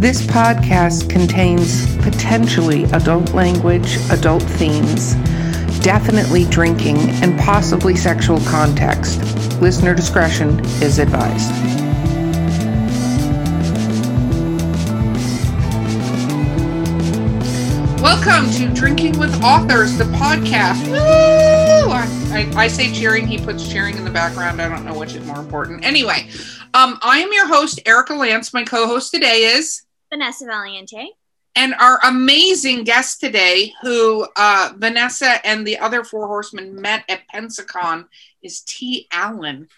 This podcast contains potentially adult language, adult themes, definitely drinking, and possibly sexual context. Listener discretion is advised. Welcome to Drinking with Authors, the podcast. Woo! I, I, say cheering, he puts cheering in the background. I don't know which is more important. Anyway, um, I am your host, Erica Lance. My co host today is Vanessa Valiente. And our amazing guest today, who uh, Vanessa and the other four horsemen met at Pensacon, is T. Allen.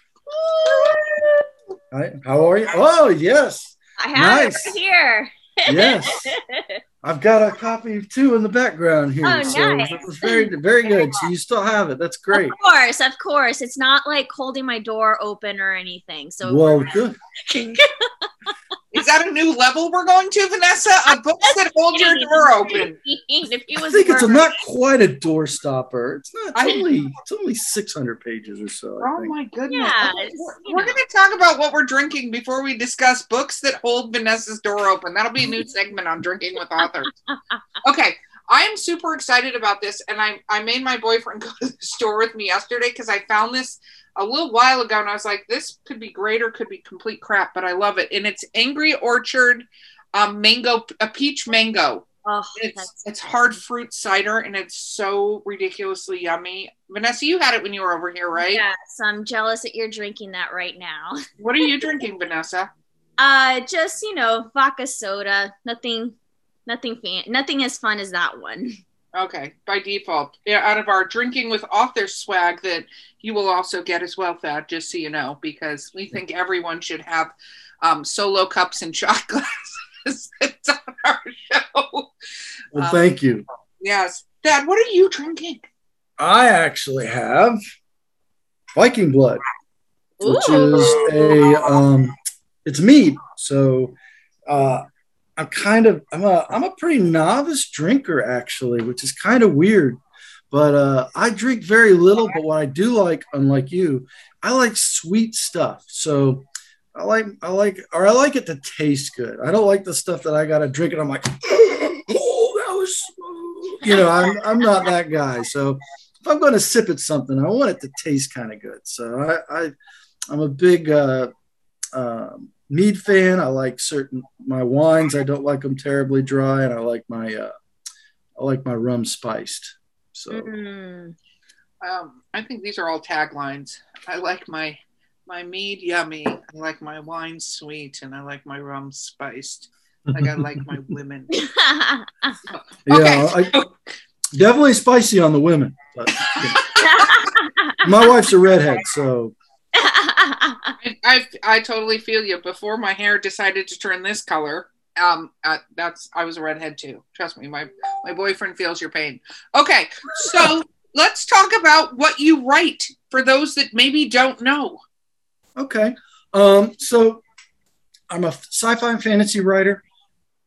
Hi, how are you? Oh, yes. I have nice. it here. yes. I've got a copy too in the background here. Oh, so nice. It was very, very good. So you still have it. That's great. Of course, of course. It's not like holding my door open or anything. So well, good. Is that a new level we're going to, Vanessa? A book that holds your door open. if he was I think it's a, not quite a door stopper. It's not. It's only it's only six hundred pages or so. oh my goodness! Yeah, we're, we're going to talk about what we're drinking before we discuss books that hold Vanessa's door open. That'll be a new segment on drinking with authors. Okay. I am super excited about this, and I, I made my boyfriend go to the store with me yesterday because I found this a little while ago, and I was like, this could be great or could be complete crap, but I love it. And it's Angry Orchard um, mango, a peach mango. Oh, it's it's hard fruit cider, and it's so ridiculously yummy. Vanessa, you had it when you were over here, right? Yes, I'm jealous that you're drinking that right now. what are you drinking, Vanessa? Uh, just you know, vodka soda. Nothing, nothing fan, nothing as fun as that one. Okay, by default. Yeah, out of our drinking with author swag that you will also get as well, Thad, just so you know, because we think everyone should have um, solo cups and shot glasses. it's on our show. Well, um, thank you. Yes. Thad, what are you drinking? I actually have Viking Blood, which Ooh. is a um, it's mead. So uh, I'm kind of I'm a I'm a pretty novice drinker actually, which is kind of weird. But uh, I drink very little. But what I do like, unlike you, I like sweet stuff. So I like I like or I like it to taste good. I don't like the stuff that I gotta drink and I'm like, oh, that was you know, I'm I'm not that guy. So if I'm gonna sip at something, I want it to taste kind of good. So I, I I'm a big uh, um, mead fan. I like certain my wines. I don't like them terribly dry, and I like my uh, I like my rum spiced. So, mm. um, I think these are all taglines. I like my my mead yummy. I like my wine sweet, and I like my rum spiced. Like I like my women. okay. Yeah, I, definitely spicy on the women. But, my wife's a redhead, so I, I, I totally feel you. Before my hair decided to turn this color, um, uh, that's I was a redhead too. Trust me, my my boyfriend feels your pain. Okay, so let's talk about what you write for those that maybe don't know. Okay, um, so I'm a sci-fi and fantasy writer,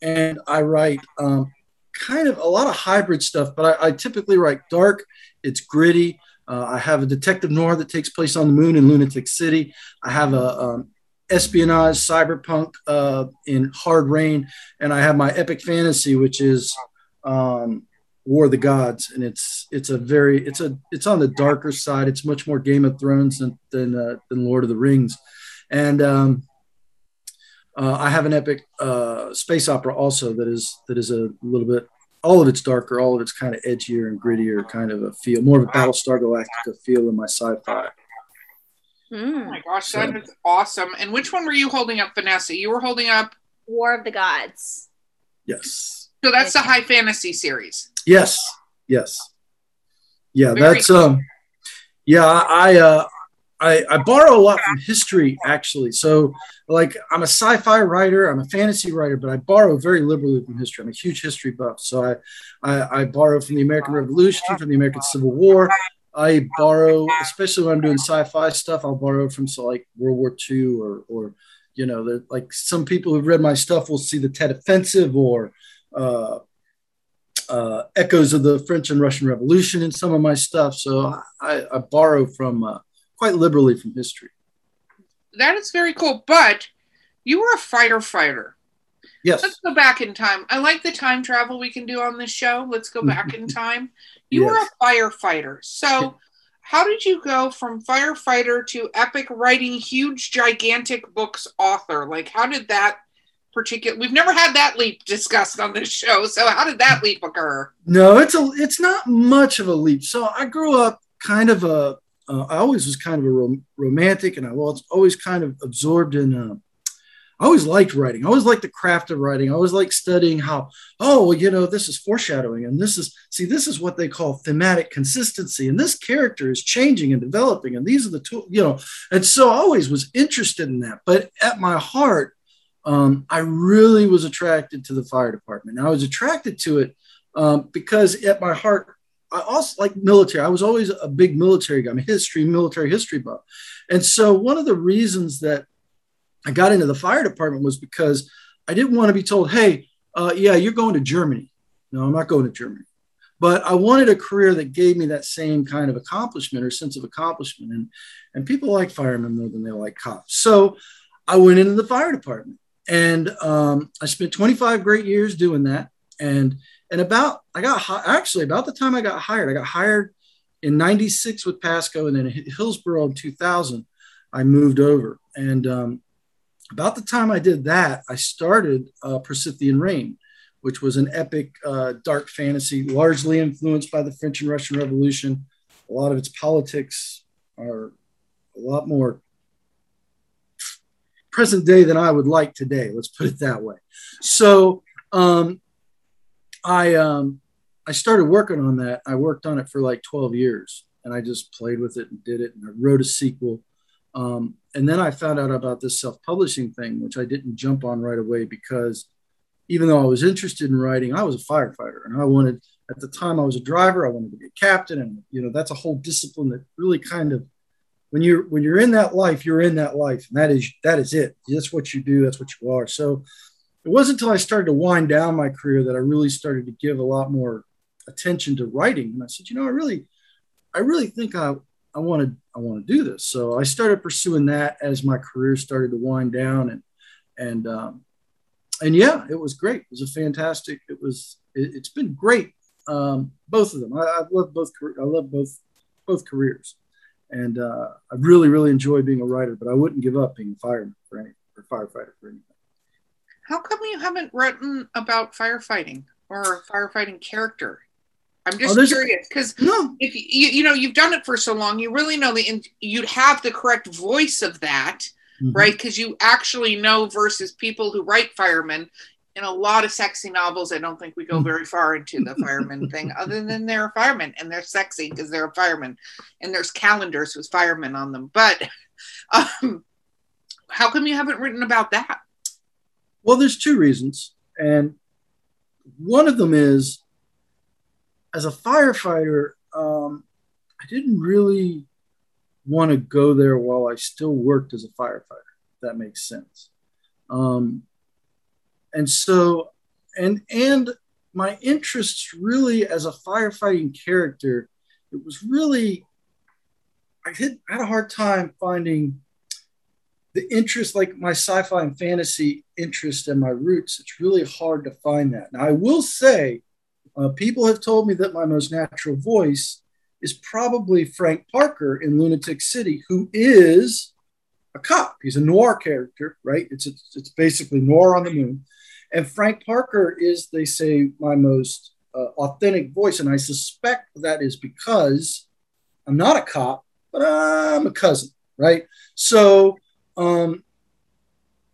and I write um, kind of a lot of hybrid stuff. But I, I typically write dark. It's gritty. Uh, I have a detective noir that takes place on the moon in Lunatic City. I have a um, espionage cyberpunk uh, in Hard Rain, and I have my epic fantasy, which is um, War of the Gods, and it's it's a very it's a it's on the darker side. It's much more Game of Thrones than than, uh, than Lord of the Rings, and um, uh, I have an epic uh, space opera also that is that is a little bit all of it's darker, all of it's kind of edgier and grittier, kind of a feel, more of a Battlestar Galactica feel in my sci-fi. Mm. Oh my gosh, that so. is awesome! And which one were you holding up, Vanessa? You were holding up War of the Gods. Yes. So that's the high fantasy series. Yes. Yes. Yeah, Very that's um. Yeah, I uh, I, I borrow a lot from history actually. So like I'm a sci-fi writer, I'm a fantasy writer, but I borrow very liberally from history. I'm a huge history buff. So I, I, I borrow from the American Revolution, from the American Civil War. I borrow, especially when I'm doing sci-fi stuff, I'll borrow from so like World War II or or you know, like some people who've read my stuff will see the Tet Offensive or uh, uh, echoes of the French and Russian Revolution in some of my stuff. So I, I borrow from uh, quite liberally from history. That is very cool. But you were a fighter fighter. Yes. Let's go back in time. I like the time travel we can do on this show. Let's go back in time. You Yes. were a firefighter. So, how did you go from firefighter to epic writing huge, gigantic books author? Like, how did that particular? We've never had that leap discussed on this show. So, how did that leap occur? No, it's a it's not much of a leap. So I grew up kind of a uh, I always was kind of a rom- romantic, and I was always kind of absorbed in. Uh, I always liked writing. I always liked the craft of writing. I always liked studying how. Oh, well, you know, this is foreshadowing, and this is see, this is what they call thematic consistency, and this character is changing and developing, and these are the tools, you know. And so I always was interested in that. But at my heart, um, I really was attracted to the fire department. And I was attracted to it um, because at my heart, I also like military. I was always a big military guy. I'm a history, military history buff. And so one of the reasons that I got into the fire department was because I didn't want to be told, hey, uh, yeah, you're going to Germany. No, I'm not going to Germany. But I wanted a career that gave me that same kind of accomplishment or sense of accomplishment. And, and people like firemen more than they like cops. So I went into the fire department and um, I spent 25 great years doing that. And and about I got actually about the time I got hired, I got hired in '96 with Pasco, and then in Hillsborough in 2000, I moved over. And um, about the time I did that, I started uh, Persithian Rain, which was an epic uh, dark fantasy, largely influenced by the French and Russian Revolution. A lot of its politics are a lot more present day than I would like today. Let's put it that way. So um, I um, I started working on that. I worked on it for like 12 years, and I just played with it and did it. And I wrote a sequel. Um, and then I found out about this self-publishing thing, which I didn't jump on right away because even though I was interested in writing, I was a firefighter, and I wanted at the time I was a driver. I wanted to be a captain, and you know that's a whole discipline that really kind of when you're when you're in that life, you're in that life, and that is that is it. That's what you do. That's what you are. So it wasn't until I started to wind down my career that I really started to give a lot more attention to writing. And I said, you know, I really, I really think I I want to I want to do this. So I started pursuing that as my career started to wind down, and and um, and yeah, it was great. It was a fantastic. It was. It, has been great. Um, both of them. I, I love both. I love both both careers and uh, I really, really enjoy being a writer. But I wouldn't give up being a fireman for any or firefighter for anything. How come you haven't written about firefighting or a firefighting character? I'm just Oh, curious because No, if you you know you've done it for so long, you really know the and you'd have the correct voice of that, Mhm. right? Because you actually know versus people who write firemen. In a lot of sexy novels, I don't think we go Mhm. very far into the fireman thing, other than they're a fireman and they're sexy because they're a fireman, and there's calendars with firemen on them. But um, how come you haven't written about that? Well, there's two reasons, and one of them is as a firefighter, um, I didn't really want to go there while I still worked as a firefighter. If that makes sense. Um, and so, and and my interests really as a firefighting character, it was really I had, I had a hard time finding the interest, like my sci-fi and fantasy interest and my roots, it's really hard to find that. Now, I will say, uh, people have told me that my most natural voice is probably Frank Parker in Lunatic City, who is a cop. He's a noir character, right? It's it's, it's basically noir on the moon, and Frank Parker is, they say, my most uh, authentic voice, and I suspect that is because I'm not a cop, but I'm a cousin, right? So um,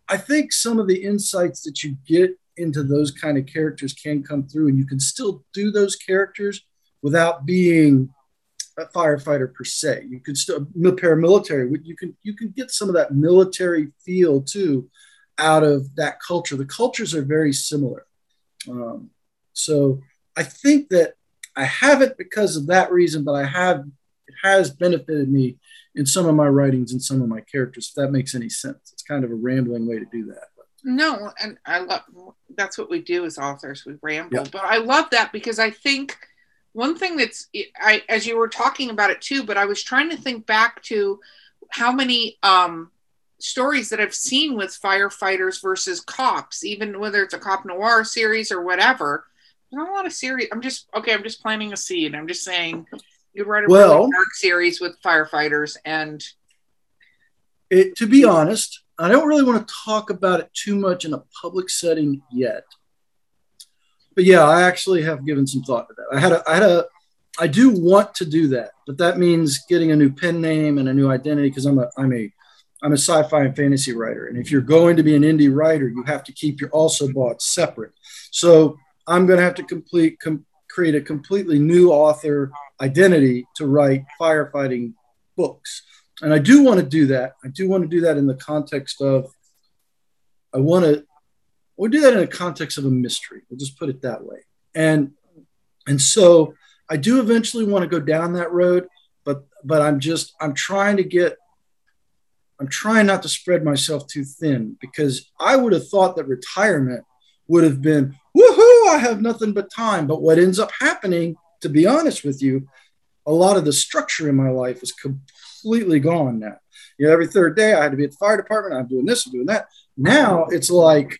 I think some of the insights that you get into those kind of characters can come through, and you can still do those characters without being a firefighter per se. You could still paramilitary. You can you can get some of that military feel too out of that culture. The cultures are very similar. Um, so I think that I haven't because of that reason, but I have has benefited me in some of my writings and some of my characters, if that makes any sense. It's kind of a rambling way to do that. No, and I love that's what we do as authors. We ramble, Yeah. but I love that because I think one thing that's I as you were talking about it too, but I was trying to think back to how many um stories that I've seen with firefighters versus cops, even whether it's a cop noir series or whatever. There's not a lot of series. I'm just okay. I'm just planting a seed. I'm just saying you write a Well- really dark series with firefighters, and It, to be honest, I don't really want to talk about it too much in a public setting yet. But yeah, I actually have given some thought to that. I had a, I had a, I do want to do that, but that means getting a new pen name and a new identity because I'm a, I'm a, I'm a sci-fi and fantasy writer, and if you're going to be an indie writer, you have to keep your also bought separate. So I'm going to have to complete com- create a completely new author identity to write firefighting books and I do want to do that. I do want to do that in the context of I want to we'll do that in the context of a mystery. We'll just put it that way. And and so I do eventually want to go down that road, but but I'm just I'm trying to get I'm trying not to spread myself too thin because I would have thought that retirement would have been woohoo, I have nothing but time. But what ends up happening, to be honest with you, a lot of the structure in my life is completely gone now. You know, every third day I had to be at the fire department. I'm doing this, I'm doing that. Now it's like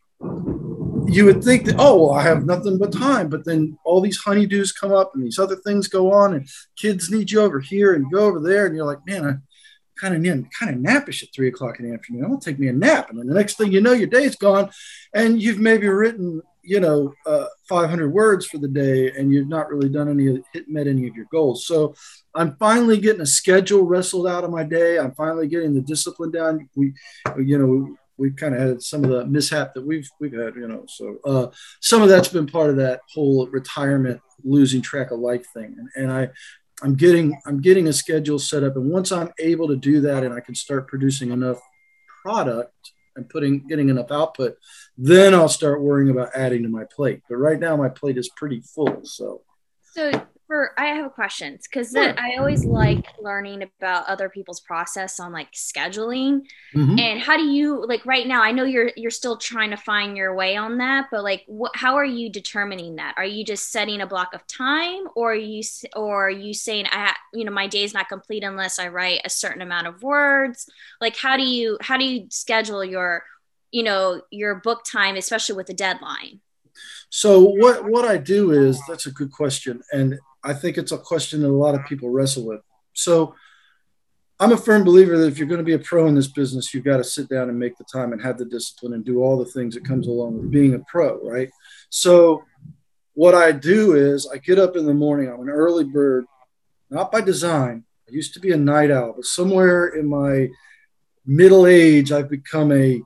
you would think that, oh, well, I have nothing but time. But then all these honeydews come up and these other things go on, and kids need you over here and go over there, and you're like, man, I kind of kind of nappish at three o'clock in the afternoon. I'll take me a nap. And then the next thing you know, your day's gone, and you've maybe written, you know, uh, 500 words for the day, and you've not really done any, hit met any of your goals. So I'm finally getting a schedule wrestled out of my day. I'm finally getting the discipline down. We, you know, we've kind of had some of the mishap that we've we've had, you know. So uh, some of that's been part of that whole retirement, losing track of life thing. And, and I, I'm getting I'm getting a schedule set up. And once I'm able to do that, and I can start producing enough product and putting getting enough output, then I'll start worrying about adding to my plate. But right now, my plate is pretty full. So So for I have questions because Sure. I always like learning about other people's process on like scheduling mhm. and how do you like right now I know you're you're still trying to find your way on that but like what how are you determining that are you just setting a block of time or are you or are you saying I ha- you know my day's not complete unless I write a certain amount of words like how do you how do you schedule your you know your book time especially with the deadline So what what I do is that's a good question, and I think it's a question that a lot of people wrestle with. So I'm a firm believer that if you're going to be a pro in this business, you've got to sit down and make the time and have the discipline and do all the things that comes along with being a pro, right? So what I do is I get up in the morning. I'm an early bird, not by design. I used to be a night owl, but somewhere in my middle age, I've become a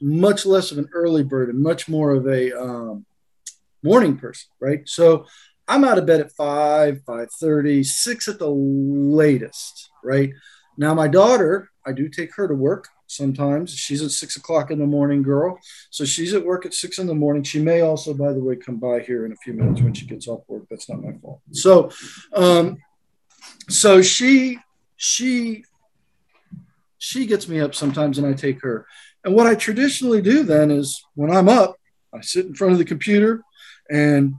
much less of an early bird and much more of a um, morning person, right? So I'm out of bed at five, five thirty, six at the latest, right? Now my daughter, I do take her to work sometimes. She's a six o'clock in the morning girl, so she's at work at six in the morning. She may also, by the way, come by here in a few minutes when she gets off work. That's not my fault. So, um, so she she she gets me up sometimes, and I take her. And what I traditionally do then is when I'm up, I sit in front of the computer and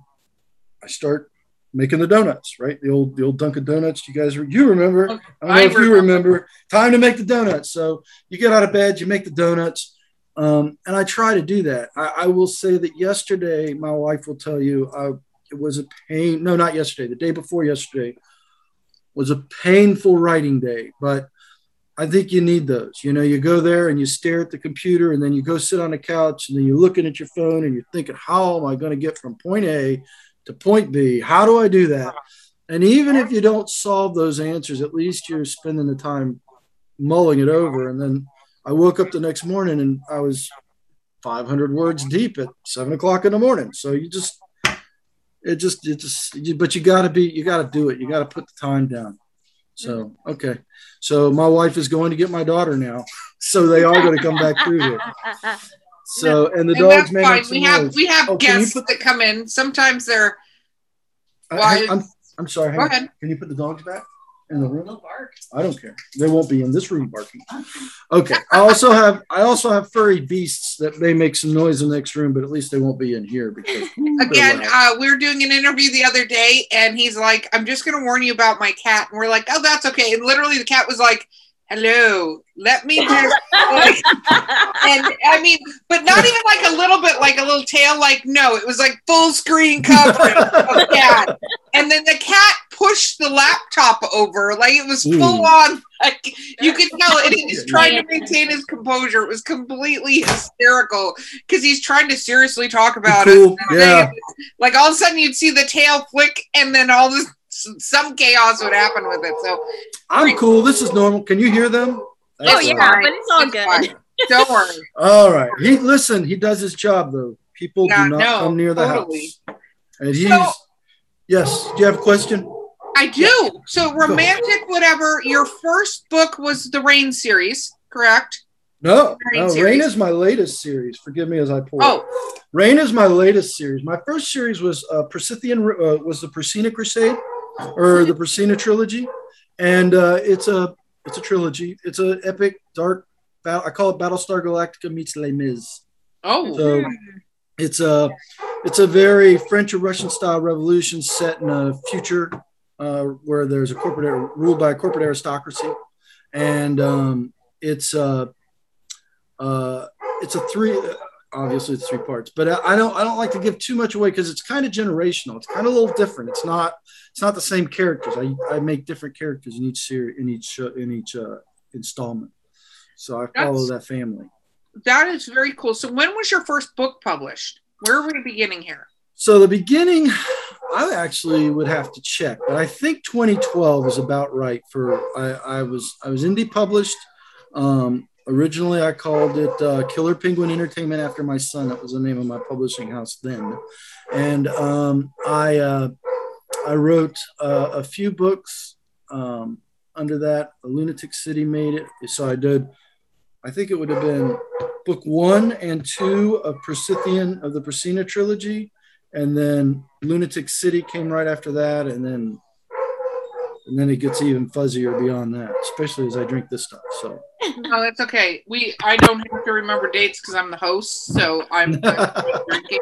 I start making the donuts, right? The old the old Dunkin' Donuts. You guys, you remember? I don't know I if you remember. remember. Time to make the donuts. So you get out of bed, you make the donuts, um, and I try to do that. I, I will say that yesterday, my wife will tell you, I, it was a pain. No, not yesterday. The day before yesterday was a painful writing day, but I think you need those. You know, you go there and you stare at the computer, and then you go sit on the couch, and then you're looking at your phone, and you're thinking, how am I going to get from point A to point B? How do I do that? And even if you don't solve those answers, at least you're spending the time mulling it over. And then I woke up the next morning and I was 500 words deep at seven o'clock in the morning. So you just, it just, it just, you, but you got to be, you got to do it. You got to put the time down. So, okay. So my wife is going to get my daughter now. So they are going to come back through here. So, and the And dogs that's may fine. make some We have noise. we have Oh, can you guests put- that come in. Sometimes they're I, I'm I'm sorry. go ahead. Can you put the dogs back in the room? They'll bark. I don't care. They won't be in this room barking. Okay. I also have I also have furry beasts that may make some noise in the next room, but at least they won't be in here because Again, uh, we were doing an interview the other day, and he's like, "I'm just going to warn you about my cat," and we're like, "Oh, that's okay." And literally, the cat was like, hello, let me just and I mean, but not even like a little bit like a little tail, like no, it was like full screen coverage of cat. And then the cat pushed the laptop over, like it was full Ooh. on like you could tell and he was trying to maintain his composure. It was completely hysterical because he's trying to seriously talk about Cool, it. yeah. Like all of a sudden you'd see the tail flick and then all this some chaos would happen with it. So I'm cool. This is normal. Can you hear them? oh yeah, all right. but it's all It's good. fine. Don't worry. All right. He listen. He does his job though. People Yeah, do not no, come near the totally. house. And he's So- yes. Do you have a question? I do. So romantic, whatever. Your first book was the Rain series, correct? No, Rain no. Rain is my latest series. Forgive me as I pull. it. Oh, Rain is my latest series. My first series was uh, Persithian, uh, was the Persina Crusade, or the Persina trilogy, and uh, it's a it's a trilogy. It's an epic dark battle. I call it Battlestar Galactica meets Les Mis. oh, So it's a it's a very French or Russian style revolution set in a future uh, where there's a corporate ruled by a corporate aristocracy, and um, it's uh, uh, it's a three. Obviously, it's three parts, but I I don't I don't like to give too much away because it's kind of generational. It's kind of a little different. It's not it's not the same characters. I, I make different characters in each series in each uh, in each uh, installment. So I follow That's- that family. that is very cool. So when was your first book published? Where are we beginning here? So the beginning, I actually would have to check, but I think 2012 is about right for. I, I was I was indie published. Um, originally, I called it uh, Killer Penguin Entertainment after my son. That was the name of my publishing house then, and um, I uh, I wrote uh, a few books um, under that. Lunatic City made it, so I did. I think it would have been book one and two of Persithian of the Persina trilogy and then Lunatic City came right after that, and then and then it gets even fuzzier beyond that, especially as I drink this stuff. So No, that's okay. We I don't have to remember dates because I'm the host, so I'm drinking.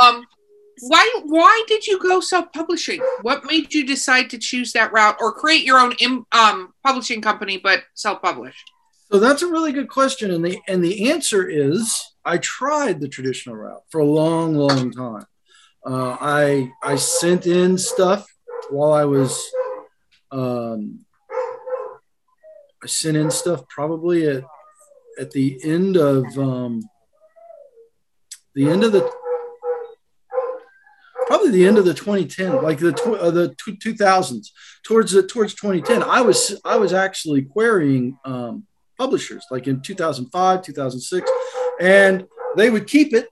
Um, why why did you go self publishing? What made you decide to choose that route or create your own um publishing company but self publish? so that's a really good question, and the and the answer is I tried the traditional route for a long, long time. Uh, I I sent in stuff while I was. Um, I sent in stuff probably at at the end of um, the end of the probably the end of the 2010 like the tw- uh, the two- 2000s towards the towards 2010 i was i was actually querying um, publishers like in 2005 2006 and they would keep it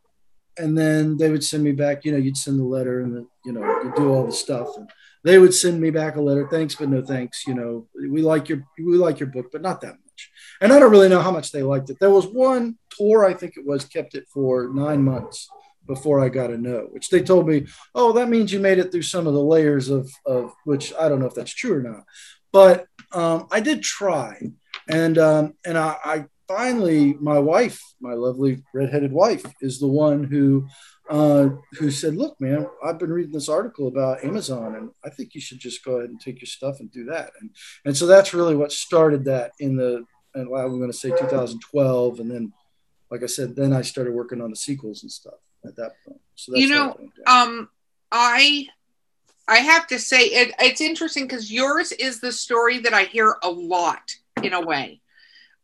and then they would send me back you know you'd send the letter and you know you do all the stuff and they would send me back a letter thanks but no thanks you know we like your we like your book but not that much. And i don't really know how much they liked it. There was one Tor i think it was kept it for nine months before i got a no which they told me oh that means you made it through some of the layers of of which i don't know if that's true or not. But um, i did try and um, and I, I finally my wife my lovely redheaded wife is the one who uh, who said look man i've been reading this article about amazon and i think you should just go ahead and take your stuff and do that. And and so that's really what started that in the and well, i'm going to say 2012 and then like i said then i started working on the sequels and stuff at that point. So that's You know, it went down. Um, I I have to say it, it's interesting because yours is the story that I hear a lot in a way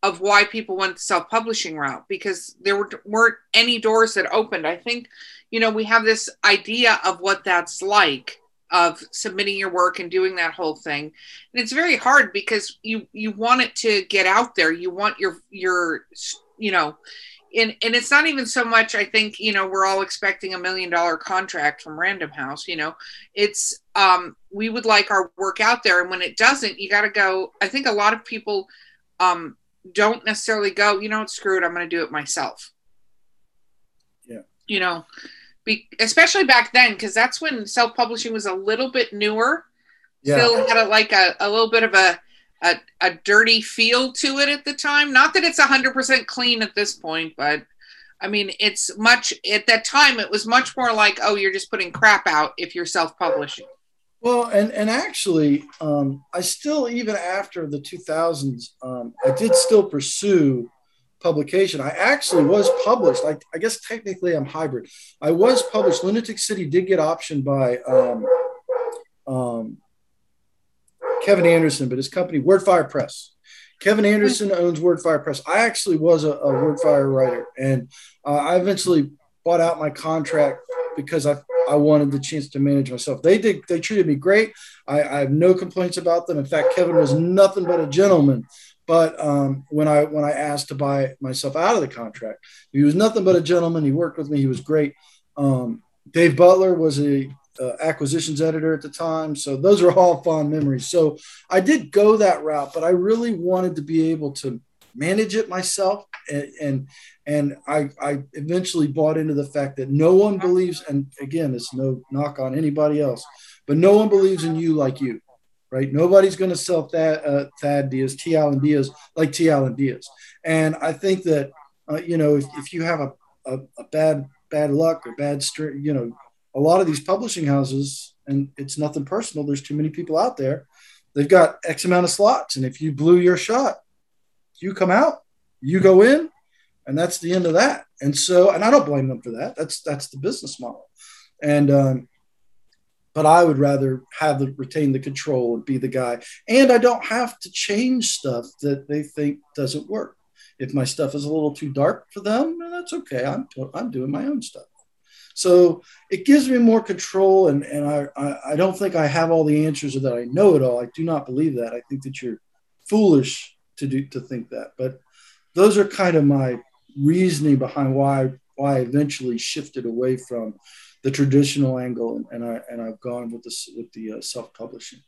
of why people went the self-publishing route because there were, weren't any doors that opened. I think you know we have this idea of what that's like of submitting your work and doing that whole thing. And it's very hard because you you want it to get out there. You want your your you know and and it's not even so much i think you know we're all expecting a million dollar contract from random house you know. It's um we would like our work out there. And when it doesn't you got to go i think a lot of people um don't necessarily go you know what screw it i'm going to do it myself Yeah. you know be, especially back then because that's when self-publishing was a little bit newer yeah still had a, like a, a little bit of a, a a dirty feel to it at the time. Not that it's hundred percent clean at this point, but I mean it's much at that time it was much more like, oh, you're just putting crap out if you're self-publishing. Well, and and actually, um, I still even after the 2000s, um, I did still pursue publication. I actually was published. I, I, guess technically I'm hybrid. I was published. Lunatic City did get optioned by um, um, Kevin Anderson, but his company Wordfire Press. Kevin Anderson owns Wordfire Press. I actually was a, a Wordfire writer, and uh, I eventually bought out my contract because I I wanted the chance to manage myself. They did. They treated me great. I, I have no complaints about them. In fact, Kevin was nothing but a gentleman. But um, when I when I asked to buy myself out of the contract, he was nothing but a gentleman. He worked with me. He was great. Um, Dave Butler was a uh, acquisitions editor at the time, so those are all fond memories. So I did go that route, but I really wanted to be able to manage it myself and, and and I, I eventually bought into the fact that no one believes and again it's no knock on anybody else but no one believes in you like you right? Nobody's going to sell Thad, uh, Thad Diaz T. Allen Diaz like T. Allen Diaz. And I think that uh, you know if, if you have a, a, a bad bad luck or bad str- you know a lot of these publishing houses and it's nothing personal there's too many people out there they've got x amount of slots and if you blew your shot you come out, you go in, and that's the end of that. And so, and I don't blame them for that. That's that's the business model. And um, but I would rather have the retain the control and be the guy. And I don't have to change stuff that they think doesn't work. If my stuff is a little too dark for them, that's okay. I'm I'm doing my own stuff. So it gives me more control, and, and I, I, I don't think I have all the answers or that I know it all. I do not believe that. I think that you're foolish to do to think that. But those are kind of my reasoning behind why why I eventually shifted away from the traditional angle and, and I and I've gone with this with the uh, self publishing.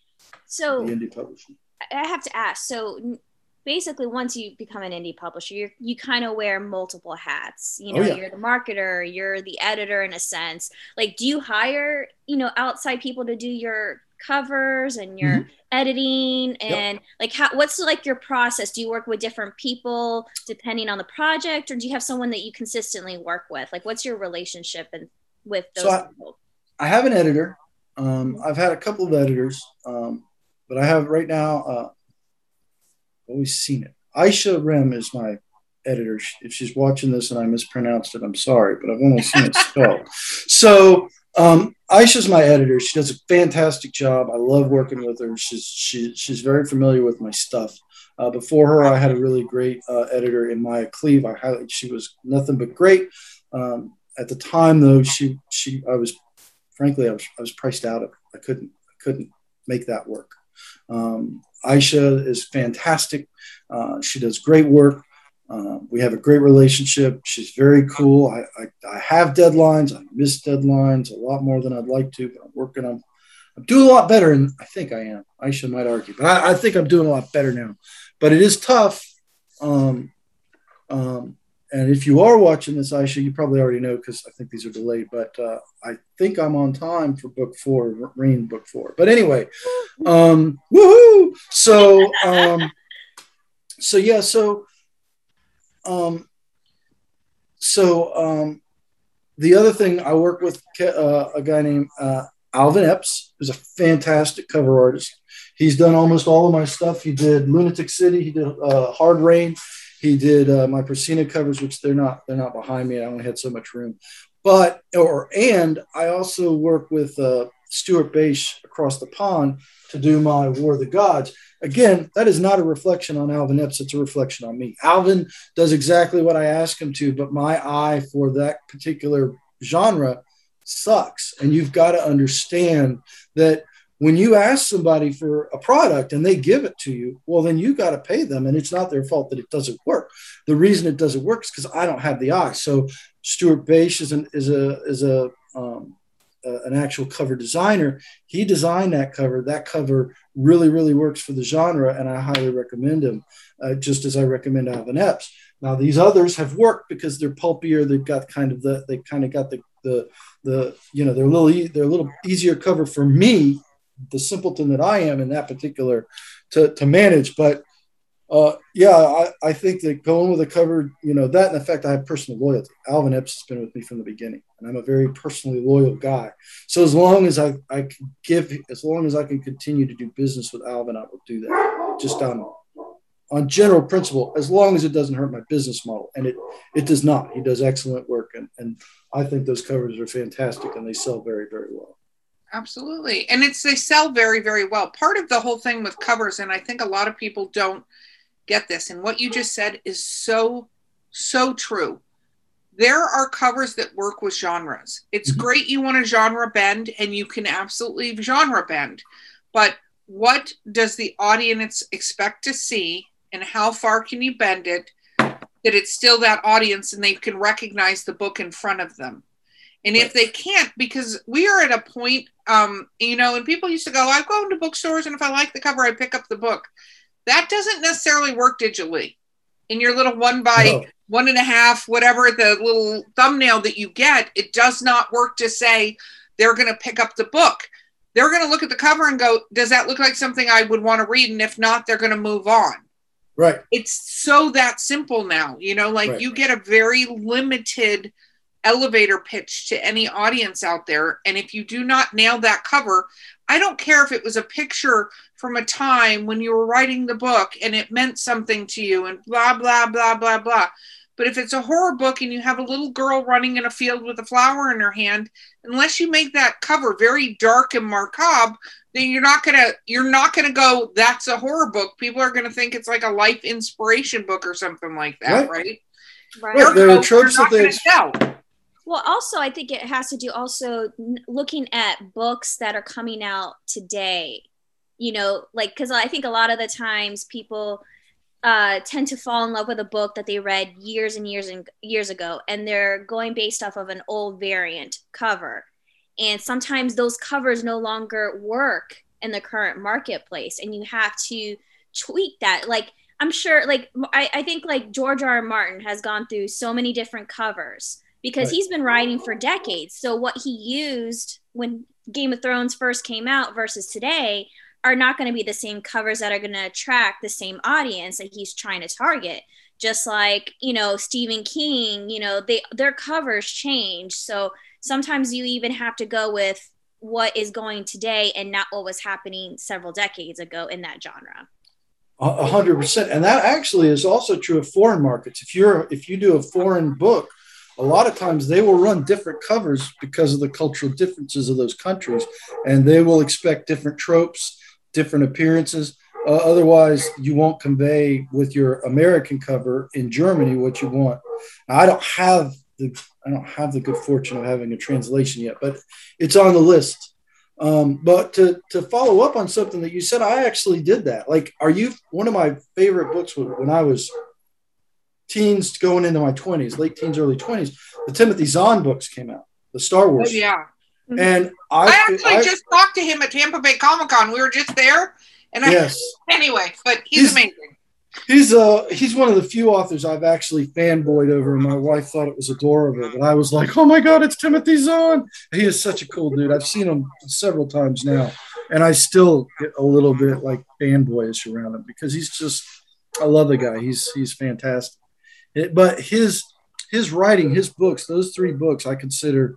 So the indie publishing. I have to ask. So basically, once you become an indie publisher, you you kind of wear multiple hats. You know, oh, yeah. you're the marketer, you're the editor in a sense. Like, do you hire you know outside people to do your covers and your mm-hmm. editing and yep. like how what's like your process? Do you work with different people depending on the project or do you have someone that you consistently work with? Like what's your relationship and with those so people? I, I have an editor. Um, i've had a couple of editors um, but i have right now uh, always seen it. Aisha rem is my editor. If she's watching this and i mispronounced it i'm sorry but i've only seen it spelled so um, Aisha's my editor. She does a fantastic job. I love working with her. She's she, she's very familiar with my stuff. Uh, before her, I had a really great uh, editor in Maya Cleve. I highlight she was nothing but great. Um, at the time, though, she she I was frankly I was I was priced out of. I couldn't I couldn't make that work. Um, Aisha is fantastic. Uh, she does great work. Uh, we have a great relationship. She's very cool. I, I, I, have deadlines. I miss deadlines a lot more than I'd like to, but I'm working on. I'm doing a lot better, and I think I am. Aisha might argue, but I, I think I'm doing a lot better now. But it is tough. Um, um, and if you are watching this, Aisha, you probably already know because I think these are delayed. But uh, I think I'm on time for book four, Rain book four. But anyway, um, woohoo! So, um, so yeah, so um, so um, the other thing, I work with uh, a guy named uh, Alvin Epps, who's a fantastic cover artist. He's done almost all of my stuff. He did Lunatic City. He did uh, Hard Rain. He did uh, my Priscina covers, which they're not they're not behind me. I only had so much room. But or and I also work with uh, Stuart Bache across the pond to do my War of the Gods. Again, that is not a reflection on Alvin Epps, it's a reflection on me. Alvin does exactly what I ask him to, but my eye for that particular genre sucks. And you've got to understand that when you ask somebody for a product and they give it to you, well, then you got to pay them. And it's not their fault that it doesn't work. The reason it doesn't work is because I don't have the eye. So Stuart Bache is, an, is a, is a, um, an actual cover designer. He designed that cover. That cover really, really works for the genre, and I highly recommend him, uh, just as I recommend Alvin Epps. Now, these others have worked because they're pulpier. They've got kind of the, they kind of got the, the, the, you know, they're a little, e- they're a little easier cover for me, the simpleton that I am in that particular, to, to manage. But Uh, yeah, I, I think that going with a cover, you know, that in effect, I have personal loyalty. Alvin Epps has been with me from the beginning, and I'm a very personally loyal guy. So as long as I, I can give, as long as I can continue to do business with Alvin, I will do that. Just on on general principle, as long as it doesn't hurt my business model, and it it does not. He does excellent work, and and I think those covers are fantastic, and they sell very very well. Absolutely, and it's they sell very very well. Part of the whole thing with covers, and I think a lot of people don't get this. And what you just said is so, so true. There are covers that work with genres. It's mm-hmm. great you want a genre bend and you can absolutely genre bend. But what does the audience expect to see and how far can you bend it that it's still that audience and they can recognize the book in front of them? And if they can't, because we are at a point, um, you know, and people used to go, I go into bookstores and if I like the cover, I pick up the book. That doesn't necessarily work digitally. In your little one by no. one and a half, whatever the little thumbnail that you get, it does not work to say they're going to pick up the book. They're going to look at the cover and go, Does that look like something I would want to read? And if not, they're going to move on. Right. It's so that simple now. You know, like right. you get a very limited elevator pitch to any audience out there. And if you do not nail that cover, I don't care if it was a picture from a time when you were writing the book and it meant something to you and blah, blah, blah, blah, blah. But if it's a horror book and you have a little girl running in a field with a flower in her hand, unless you make that cover very dark and macabre, then you're not gonna you're not gonna go. That's a horror book. People are gonna think it's like a life inspiration book or something like that, right? Right. right. There are tropes that they sell. Well, also, I think it has to do also looking at books that are coming out today you know like because i think a lot of the times people uh, tend to fall in love with a book that they read years and years and years ago and they're going based off of an old variant cover and sometimes those covers no longer work in the current marketplace and you have to tweak that like i'm sure like i, I think like george r. r martin has gone through so many different covers because right. he's been writing for decades so what he used when game of thrones first came out versus today are not going to be the same covers that are going to attract the same audience that he's trying to target. Just like you know stephen king you know they their covers change. So sometimes you even have to go with what is going today and not what was happening several decades ago in that genre. A hundred percent. And that actually is also true of foreign markets. If you're if you do a foreign book a lot of times they will run different covers because of the cultural differences of those countries and they will expect different tropes different appearances. Uh, otherwise, you won't convey with your American cover in Germany what you want. Now, I don't have the I don't have the good fortune of having a translation yet, but it's on the list. Um, but to to follow up on something that you said, I actually did that. Like, are you one of my favorite books when I was teens going into my 20s, late teens, early 20s, the Timothy Zahn books came out, the Star Wars. Oh, yeah. Mm-hmm. And I, I actually I, just talked to him at Tampa Bay Comic Con. We were just there, and I, yes. Anyway, but he's, he's amazing. He's uh he's one of the few authors I've actually fanboyed over, and my wife thought it was adorable. But I was like, oh my god, it's Timothy Zahn. He is such a cool dude. I've seen him several times now, and I still get a little bit like fanboyish around him because he's just I love the guy. He's he's fantastic. It, but his his writing, his books, those three books, I consider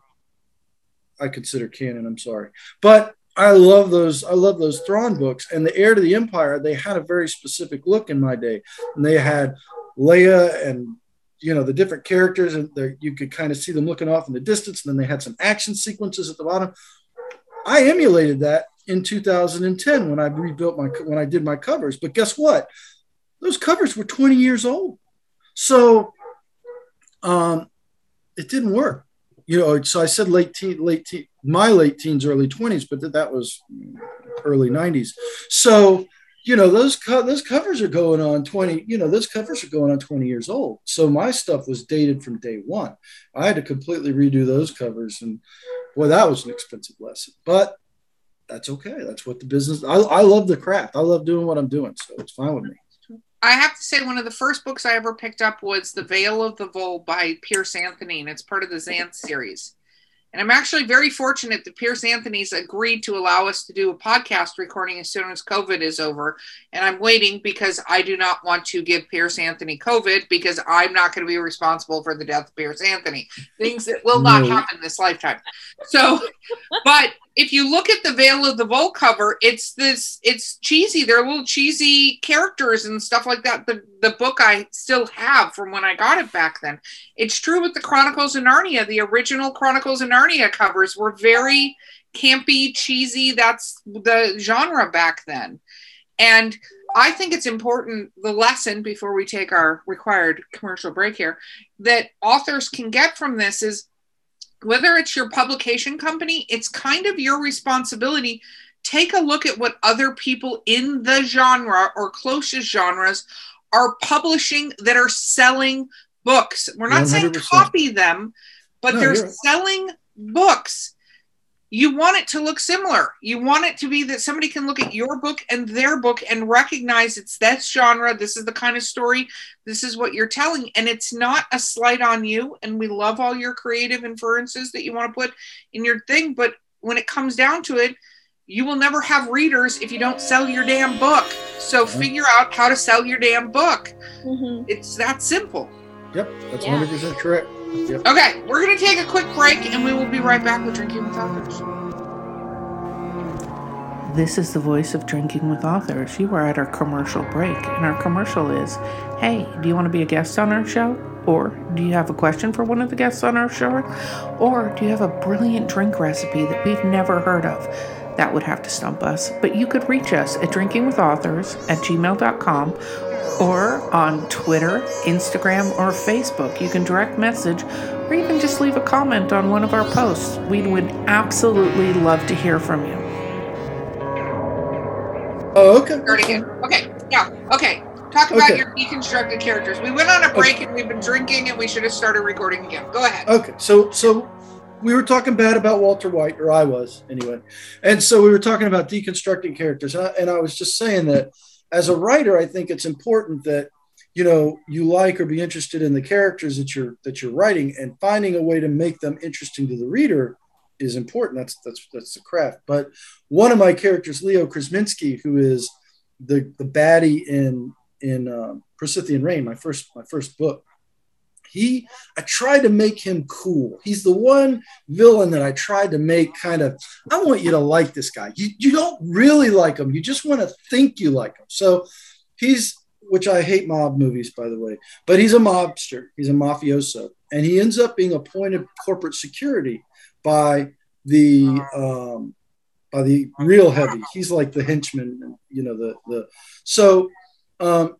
I consider canon. I'm sorry, but I love those. I love those Thrawn books and the Heir to the Empire. They had a very specific look in my day, and they had Leia and you know the different characters, and you could kind of see them looking off in the distance. And then they had some action sequences at the bottom. I emulated that in 2010 when I rebuilt my when I did my covers. But guess what? Those covers were 20 years old, so um, it didn't work you know, so I said late teen, late teen, my late teens, early twenties, but that was early nineties. So, you know, those co- those covers are going on twenty. You know, those covers are going on twenty years old. So my stuff was dated from day one. I had to completely redo those covers, and boy, that was an expensive lesson. But that's okay. That's what the business. I, I love the craft. I love doing what I'm doing, so it's fine with me. I have to say, one of the first books I ever picked up was The Vale of the Vole by Piers Anthony, and it's part of the Xanth series. And I'm actually very fortunate that Piers Anthony's agreed to allow us to do a podcast recording as soon as COVID is over. And I'm waiting because I do not want to give Piers Anthony COVID because I'm not going to be responsible for the death of Piers Anthony. Things that will not No. happen this lifetime. So, but if you look at the Vale of the Vole cover, it's this, it's cheesy. They're little cheesy characters and stuff like that. The, the book I still have from when I got it back then. It's true with the Chronicles of Narnia. The original Chronicles of Narnia covers were very campy, cheesy. That's the genre back then. And I think it's important the lesson before we take our required commercial break here that authors can get from this is whether it's your publication company, it's kind of your responsibility. Take a look at what other people in the genre or closest genres are publishing that are selling books. We're not saying 100%. copy them, but No, they're selling books. You want it to look similar. You want it to be that somebody can look at your book and their book and recognize it's that genre. This is the kind of story. This is what you're telling. And it's not a slight on you. And we love all your creative inferences that you want to put in your thing. But when it comes down to it, you will never have readers if you don't sell your damn book. So figure out how to sell your damn book. Mhm. It's that simple. Yep, that's Yeah. 100% correct. Yep. Okay, we're going to take a quick break and we will be right back with Drinking with Authors. This is the voice of Drinking with Authors. You are at our commercial break, and our commercial is Hey, do you want to be a guest on our show? Or do you have a question for one of the guests on our show? Or do you have a brilliant drink recipe that we've never heard of? That would have to stump us. But you could reach us at drinkingwithauthors at gmail.com or on Twitter, Instagram, or Facebook. You can direct message or even just leave a comment on one of our posts. We would absolutely love to hear from you. Oh, okay. Start again. Okay, yeah, okay. Talk about Okay. your deconstructed characters. We went on a break and we've been drinking and we should have started recording again. Go ahead. Okay, so so we were talking bad about Walter White, or I was anyway, and so we were talking about deconstructing characters, and I, and I was just saying that as a writer, I think it's important that you know you like or be interested in the characters that you're that you're writing, and finding a way to make them interesting to the reader is important. That's that's that's the craft. But one of my characters, Leo Krasinski, who is the the baddie in in um, Persithian Rain, my first my first book. He, I tried to make him cool. He's the one villain that I tried to make kind of. I want you to like this guy. You you don't really like him. You just want to think you like him. So he's which I hate mob movies by the way, but he's a mobster. He's a mafioso, and he ends up being appointed corporate security by the um, by the real heavy. He's like the henchman, you know the the so. Um,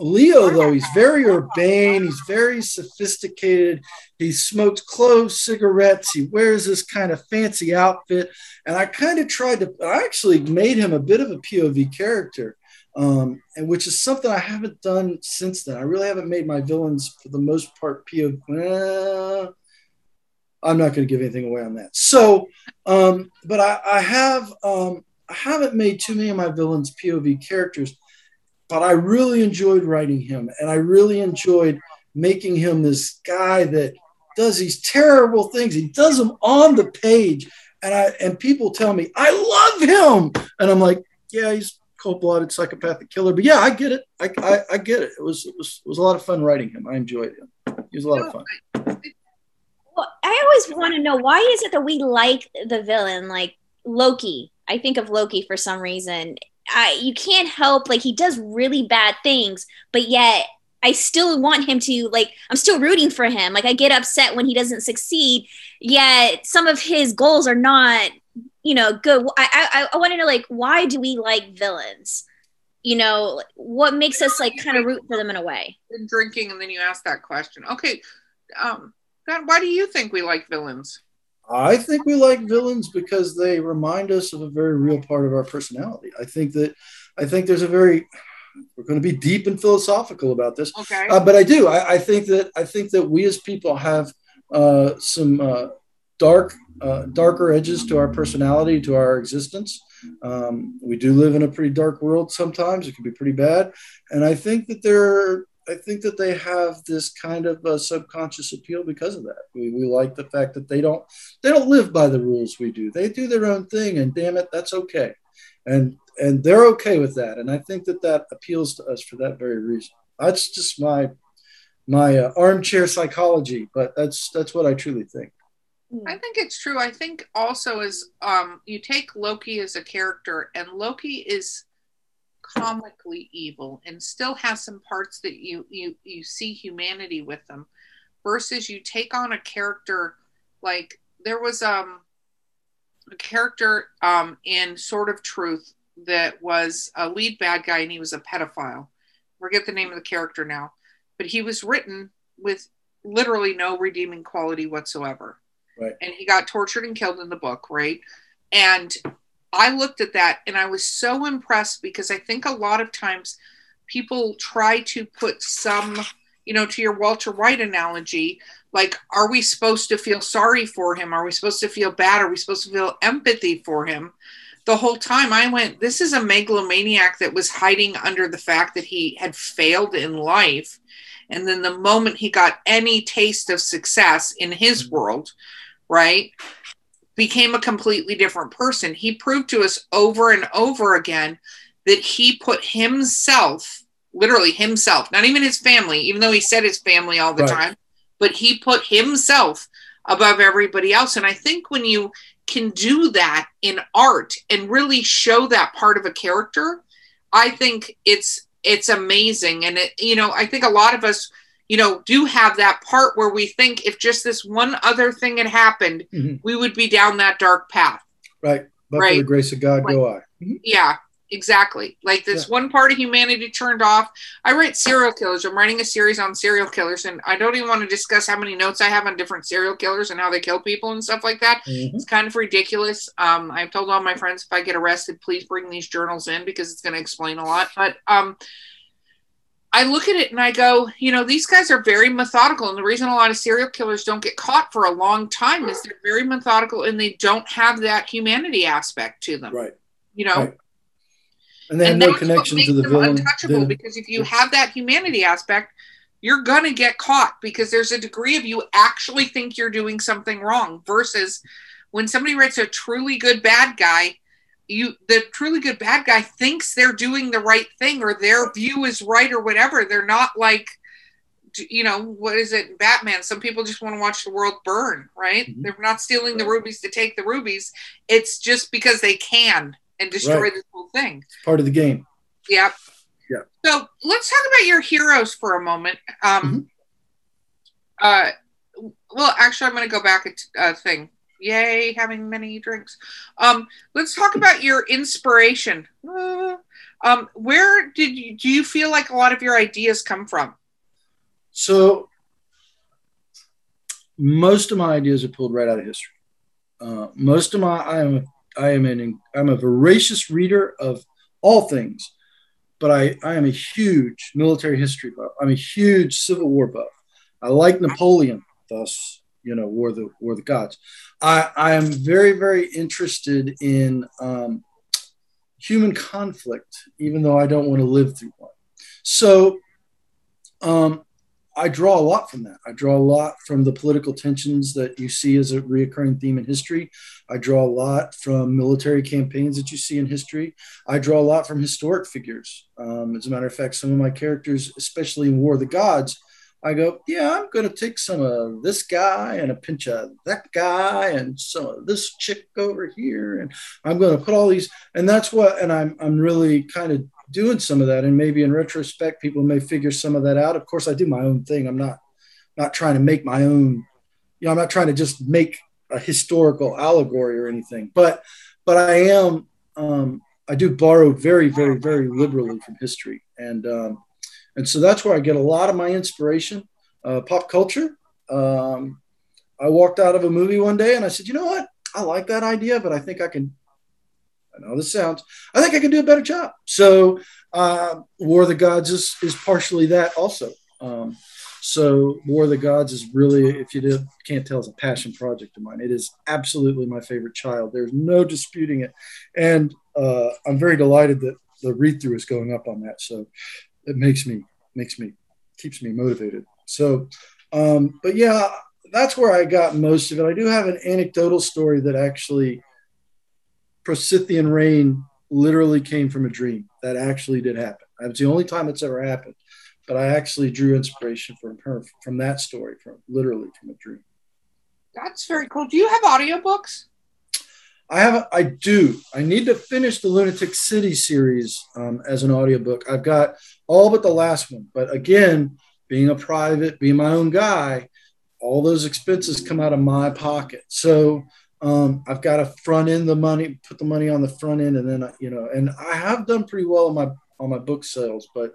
Leo, though, he's very urbane, he's very sophisticated. He smokes cloves, cigarettes, he wears this kind of fancy outfit. And I kind of tried to, I actually made him a bit of a POV character, um, and which is something I haven't done since then. I really haven't made my villains, for the most part, POV. Well, I'm not going to give anything away on that. So, um, but I, I have, um, I haven't made too many of my villains POV characters but I really enjoyed writing him, and I really enjoyed making him this guy that does these terrible things. He does them on the page, and I and people tell me I love him, and I'm like, yeah, he's cold-blooded psychopathic killer, but yeah, I get it. I, I, I get it. It was it was it was a lot of fun writing him. I enjoyed him. He was a lot of fun. Well, I always want to know why is it that we like the villain, like Loki? I think of Loki for some reason. I, you can't help like he does really bad things, but yet I still want him to like. I'm still rooting for him. Like I get upset when he doesn't succeed. Yet some of his goals are not, you know, good. I I, I want to know like why do we like villains? You know, what makes us like kind of root for them in a way? Drinking and then you ask that question. Okay, um, God, why do you think we like villains? I think we like villains because they remind us of a very real part of our personality. I think that I think there's a very we're going to be deep and philosophical about this, Okay. uh, but I do. I, I think that I think that we as people have uh, some uh, dark, uh, darker edges to our personality, to our existence. Um, we do live in a pretty dark world sometimes. It can be pretty bad, and I think that there. I think that they have this kind of a subconscious appeal because of that. We, we like the fact that they don't they don't live by the rules we do. They do their own thing, and damn it, that's okay. And and they're okay with that. And I think that that appeals to us for that very reason. That's just my my uh, armchair psychology, but that's that's what I truly think. I think it's true. I think also is um, you take Loki as a character, and Loki is comically evil and still has some parts that you you you see humanity with them, versus you take on a character like there was um a character um in Sword of Truth that was a lead bad guy and he was a pedophile. Forget the name of the character now, but he was written with literally no redeeming quality whatsoever Right. and he got tortured and killed in the book, right? And I looked at that and I was so impressed because I think a lot of times people try to put some, you know, to your Walter White analogy, like, are we supposed to feel sorry for him? Are we supposed to feel bad? Are we supposed to feel empathy for him? The whole time I went, this is a megalomaniac that was hiding under the fact that he had failed in life. And then the moment he got any taste of success in his mm-hmm. world, right, became a completely different person. He proved to us over and over again that he put himself, literally himself, not even his family, even though he said his family all the Right. time, but he put himself above everybody else. And I think when you can do that in art and really show that part of a character, I think it's it's amazing. And it, you know, I think a lot of us, you know, do have that part where we think if just this one other thing had happened, Mhm. we would be down that dark path. Right. But for Right. the grace of God, go I. Mhm. Yeah, exactly. Like this one part of humanity turned off. I write serial killers. I'm writing a series on serial killers, and I don't even want to discuss how many notes I have on different serial killers and how they kill people and stuff like that. Mhm. It's kind of ridiculous. Um, I've told all my friends if I get arrested, please bring these journals in because it's going to explain a lot. But um, I look at it and I go, you know, these guys are very methodical. And the reason a lot of serial killers don't get caught for a long time is they're very methodical and they don't have that humanity aspect to them. Right. You know, Right. And they have and no connection makes to the them villain. untouchable the- because if you have that humanity aspect, you're gonna get caught because there's a degree of you actually think you're doing something wrong versus when somebody writes a truly good bad guy you the truly good bad guy thinks they're doing the right thing or their view is right or whatever they're not like you know what is it batman some people just want to watch the world burn right Mhm. they're not stealing the rubies to take the rubies it's just because they can and destroy Right. this whole thing It's part of the game. Yep. Yeah. So let's talk about your heroes for a moment. Um, uh, well, actually, I'm going to go back a t- a thing. Yay, having many drinks. Um, let's talk about your inspiration. Uh, um, where did you do you feel like a lot of your ideas come from? So most of my ideas are pulled right out of history. Uh, most of my I am I am an I'm a voracious reader of all things, but I I am a huge military history buff. I'm a huge Civil War buff. I like Napoleon, thus you know War the War the Gods. I I am very very interested in um, human conflict, even though I don't want to live through one. So. Um, I draw a lot from that. I draw a lot from the political tensions that you see as a reoccurring theme in history. I draw a lot from military campaigns that you see in history. I draw a lot from historic figures. Um, as a matter of fact, some of my characters, especially in War of the Gods, I go, yeah, I'm going to take some of this guy and a pinch of that guy and some of this chick over here, and I'm going to put all these, and that's what, and I'm I'm really kind of doing some of that and maybe in retrospect people may figure some of that out. Of course i do my own thing. I'm not not trying to make my own you know i'm not trying to just make a historical allegory or anything but but i am um i do borrow very very very liberally from history and um and so that's where i get a lot of my inspiration uh, pop culture um i walked out of a movie one day and i said you know what i like that idea but i think i can I know this sounds. I think I can do a better job. So, uh, War of the Gods is is partially that also. Um, so, War of the Gods is really, if you can't tell, is a passion project of mine. It is absolutely my favorite child. There's no disputing it, and uh, I'm very delighted that the read through is going up on that. So, it makes me makes me keeps me motivated. So, um, but yeah, that's where I got most of it. I do have an anecdotal story that actually Prosithian rain literally came from a dream. That actually did happen. It's the only time it's ever happened, but I actually drew inspiration from her from that story, from literally from a dream. That's very cool. Do you have audiobooks? I have. I do. I need to finish the Lunatic City series um, as an audiobook. I've got all but the last one. But again, being a private, being my own guy, all those expenses come out of my pocket. So um, I've got to front end the money, put the money on the front end, and then you know, and I have done pretty well on my on my book sales, but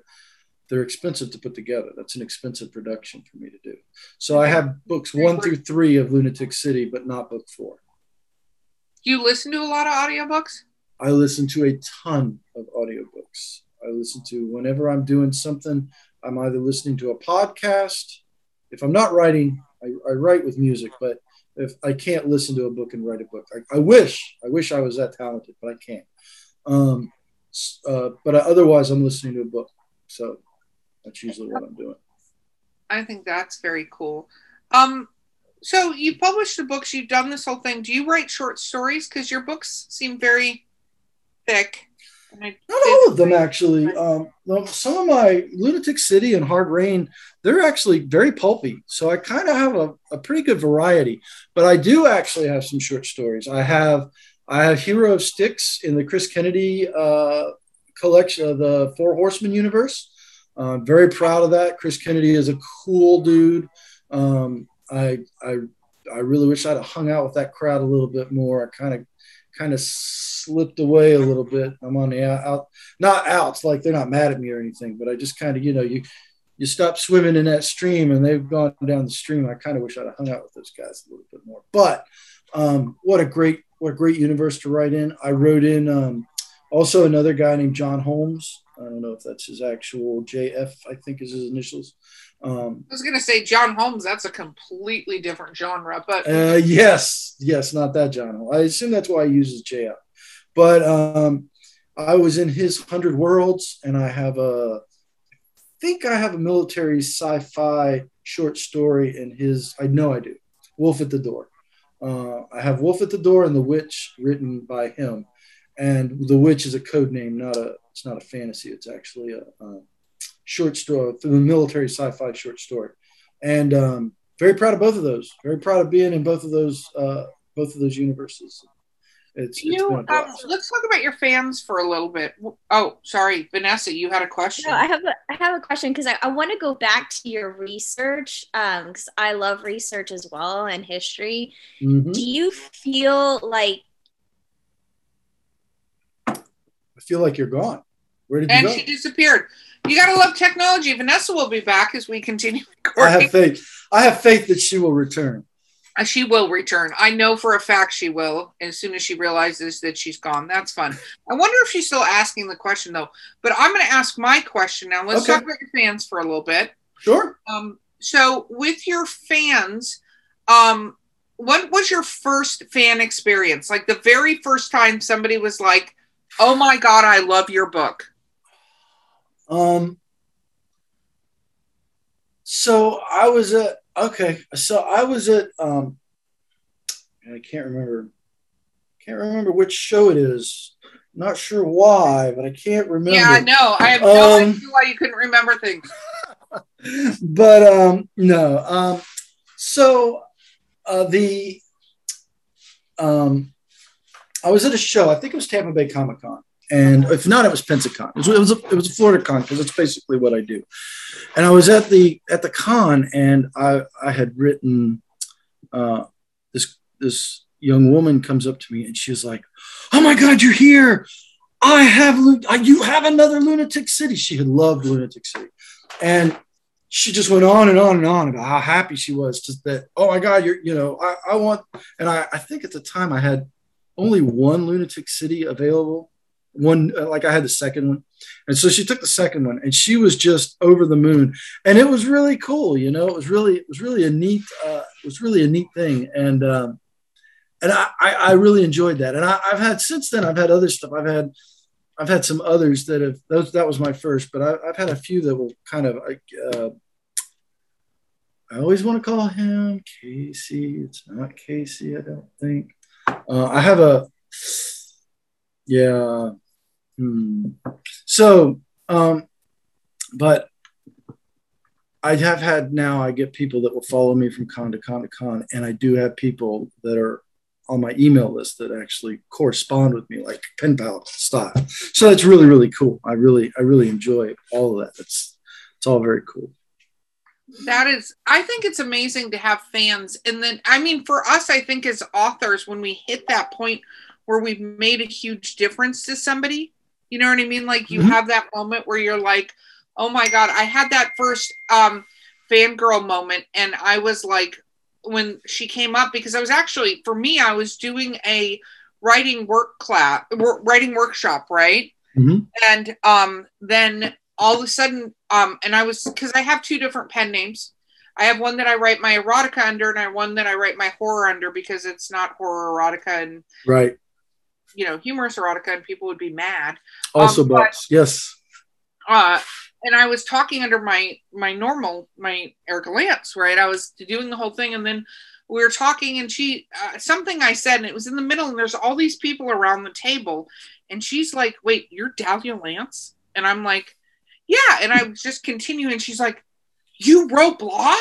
they're expensive to put together. That's an expensive production for me to do. So I have books one through three of Lunatic City, but not book four. Do you listen to a lot of audiobooks? I listen to a ton of audiobooks. I listen to whenever I'm doing something, I'm either listening to a podcast. If I'm not writing, I, I write with music, but if I can't listen to a book and write a book, I, I wish, I wish I was that talented, but I can't. Um, uh, but I, otherwise, I'm listening to a book. So that's usually what I'm doing. I think that's very cool. Um, so you published the books, you've done this whole thing. Do you write short stories? Because your books seem very thick. Not all of them, actually. Um, some of my Lunatic City and Hard Rain, they're actually very pulpy. So I kind of have a, a, pretty good variety. But I do actually have some short stories. I have I have Hero of Styx in the Chris Kennedy uh, collection of the Four Horsemen universe. Uh, very proud of that. Chris Kennedy is a cool dude. Um, I, I, I really wish I'd have hung out with that crowd a little bit more. I kind of, kind of slipped away a little bit. I'm on the out, out, not outs like they're not mad at me or anything, but I just kind of, you know, you, you stop swimming in that stream and they've gone down the stream. I kind of wish I'd have hung out with those guys a little bit more. But um, what a great, what a great universe to write in. I wrote in um, also another guy named John Holmes. I don't know if that's his actual JF, I think is his initials. Um, I was going to say John Holmes. That's a completely different genre, but uh, yes, yes, not that John. I assume that's why he uses JF. But um, I was in his Hundred Worlds, and I have a, I think I have a military sci-fi short story in his. I know I do. Wolf at the Door. Uh, I have Wolf at the Door and The Witch written by him, and The Witch is a code name, not a it's not a fantasy. It's actually a, a short story, through the military sci-fi short story, and um, very proud of both of those. Very proud of being in both of those uh, both of those universes. It's, you, um, let's talk about your fans for a little bit. Oh, sorry, Vanessa, you had a question. No, I have a, I have a question because I, I want to go back to your research because um, I love research as well and history. Mm-hmm. Do you feel like I feel like you're gone. Where did you and go? she disappeared. You gotta love technology. Vanessa will be back as we continue. Recording. I have faith. I have faith that she will return. Uh, she will return. I know for a fact she will as soon as she realizes that she's gone. That's fun. I wonder if she's still asking the question though. But I'm going to ask my question now. Let's okay. talk about your fans for a little bit. Sure. Um, so with your fans, um, what was your first fan experience? Like the very first time somebody was like, "Oh my god, I love your book." Um. So I was at okay. So I was at um. I can't remember. Can't remember which show it is. Not sure why, but I can't remember. Yeah, I know. I have no um, idea why you couldn't remember things. but um, no. Um, so uh, the um, I was at a show. I think it was Tampa Bay Comic Con, and if not, it was Pensacon. It was, it was a, it was a Florida con because it's basically what I do. And I was at the at the con, and I I had written uh, this this young woman comes up to me, and she's like, "Oh my God, you're here! I have you have another Lunatic City." She had loved Lunatic City, and she just went on and on and on about how happy she was just that oh my god you're you know i, I want and I, I think at the time i had only one lunatic city available one uh, like I had the second one, and so she took the second one, and she was just over the moon, and it was really cool. You know, it was really it was really a neat uh, it was really a neat thing, and um, and I, I really enjoyed that. And I, have had since then I've had other stuff. I've had I've had some others that have those that was my first, but I, have had a few that will kind of uh, I always want to call him Casey. It's not Casey, I don't think. Uh, I have a, yeah. Hmm. So, um, but I have had now, I get people that will follow me from con to con to con, and I do have people that are on my email list that actually correspond with me, like pen pal style. So that's really, really cool. I really, I really enjoy all of that. It's, it's all very cool that is i think it's amazing to have fans and then i mean for us i think as authors when we hit that point where we've made a huge difference to somebody you know what i mean like you mm-hmm. have that moment where you're like oh my god i had that first um fangirl moment and i was like when she came up because i was actually for me i was doing a writing work class writing workshop right mm-hmm. and um then all of a sudden, um, and I was because I have two different pen names. I have one that I write my erotica under, and I have one that I write my horror under because it's not horror erotica and right, you know, humorous erotica, and people would be mad. Also, um, books, yes. Uh, and I was talking under my my normal my Erica Lance, right? I was doing the whole thing, and then we were talking, and she uh, something I said, and it was in the middle, and there's all these people around the table, and she's like, "Wait, you're Dahlia Lance?" And I'm like, yeah. And I was just continuing. She's like, you wrote blah?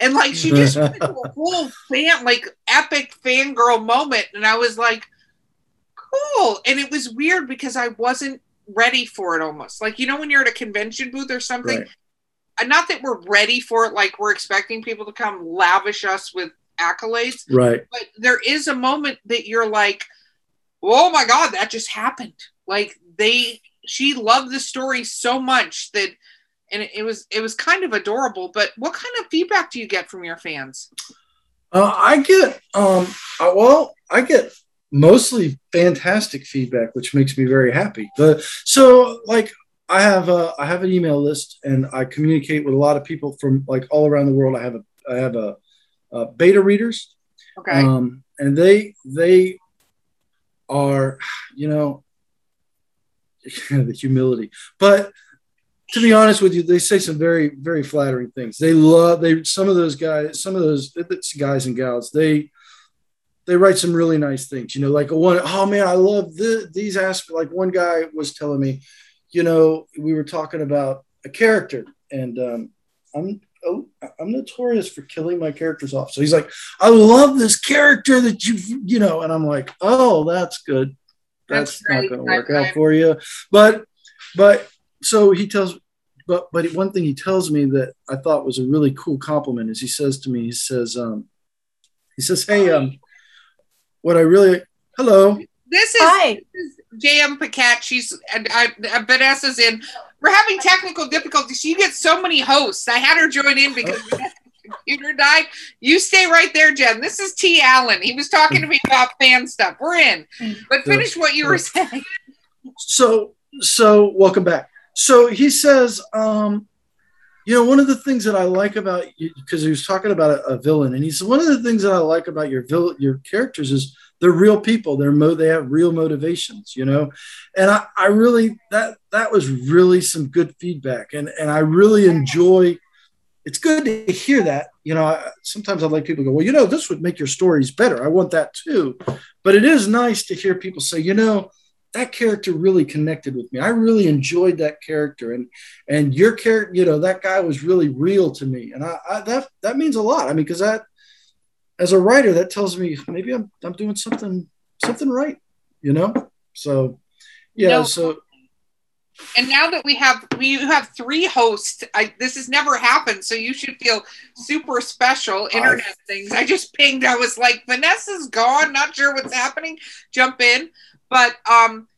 And like, she just went into a whole fan, like epic fangirl moment. And I was like, cool. And it was weird because I wasn't ready for it almost. Like, you know, when you're at a convention booth or something, right. Uh, not that we're ready for it, like we're expecting people to come lavish us with accolades. Right. But there is a moment that you're like, oh my God, that just happened. Like they she loved the story so much that and it, was it was kind of adorable but what kind of feedback do you get from your fans uh, i get um uh, well i get mostly fantastic feedback which makes me very happy the so like i have a i have an email list and i communicate with a lot of people from like all around the world i have a i have a, a beta readers okay um and they they are you know the humility. But to be honest with you, they say some very, very flattering things. They love they some of those guys, some of those guys and gals, they they write some really nice things. You know, like a one, oh man, I love the, these aspects. Like one guy was telling me, you know, we were talking about a character, and um, I'm oh, I'm notorious for killing my characters off. So he's like, I love this character that you, you know, and I'm like, oh, that's good that's, that's not going to work out for you. But, but so he tells, but, but one thing he tells me that I thought was a really cool compliment is he says to me, he says, um, he says, Hey, um, what I really, hello. This is, Hi. This is JM Paquette. She's, and I, Vanessa's in. We're having technical difficulties. She gets so many hosts. I had her join in because oh computer died. You stay right there, Jen. This is T. Allen. He was talking to me about fan stuff. We're in. But finish what you were saying. So, so welcome back. So he says, um, you know, one of the things that I like about you, because he was talking about a, a, villain, and he said one of the things that I like about your villain, your characters is they're real people. They're mo- they have real motivations, you know, and I, I really that that was really some good feedback, and and I really enjoy it's good to hear that. You know, sometimes I'd like people to go, well, you know, this would make your stories better. I want that too. But it is nice to hear people say, you know, that character really connected with me. I really enjoyed that character, and and your character, you know, that guy was really real to me, and I, I that that means a lot. I mean, because that, as a writer, that tells me maybe I'm I'm doing something something right, you know. So, yeah. No, so and now that we have we have three hosts, I, this has never happened, so you should feel super special. Internet I, things. I just pinged. I was like, Vanessa's gone. Not sure what's happening. Jump in, but um,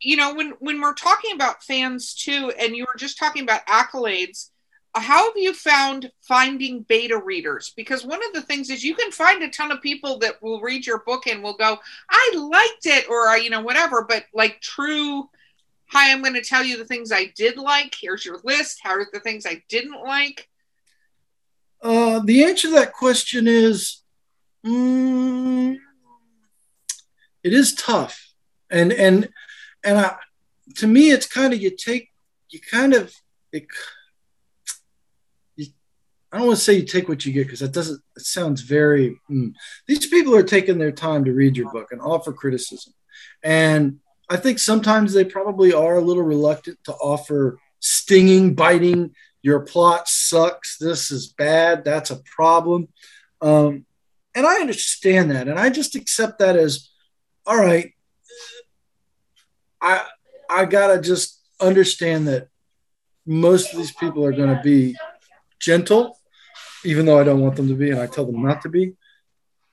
you know, when when we're talking about fans too, and you were just talking about accolades. How have you found finding beta readers? Because one of the things is you can find a ton of people that will read your book and will go, "I liked it," or you know, whatever. But like true hi, I'm going to tell you the things I did like. Here's your list. How are the things I didn't like? Uh, the answer to that question is mm, it is tough. And, and, and I, to me, it's kind of, you take, you kind of, it, you, I don't want to say you take what you get because that doesn't. It sounds very. Mm. These people are taking their time to read your book and offer criticism, and I think sometimes they probably are a little reluctant to offer stinging, biting. Your plot sucks. This is bad. That's a problem. Um, and I understand that, and I just accept that as, all right. I I gotta just understand that most of these people are going to be gentle, even though I don't want them to be, and I tell them not to be.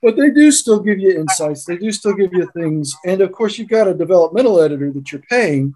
But they do still give you insights. They do still give you things, and of course, you've got a developmental editor that you're paying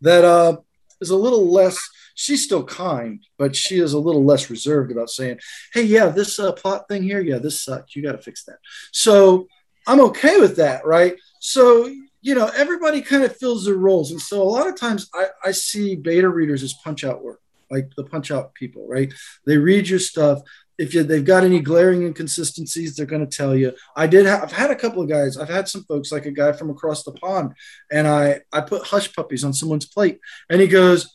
that uh, is a little less. She's still kind, but she is a little less reserved about saying, "Hey, yeah, this uh, plot thing here, yeah, this sucks. You got to fix that." So I'm okay with that, right? So you know, everybody kind of fills their roles. And so a lot of times I, I see beta readers as punch out work, like the punch out people, right? They read your stuff. If you, they've got any glaring inconsistencies, they're going to tell you. I did. Have, I've had a couple of guys. I've had some folks, like a guy from across the pond, and I I put hush puppies on someone's plate, and he goes,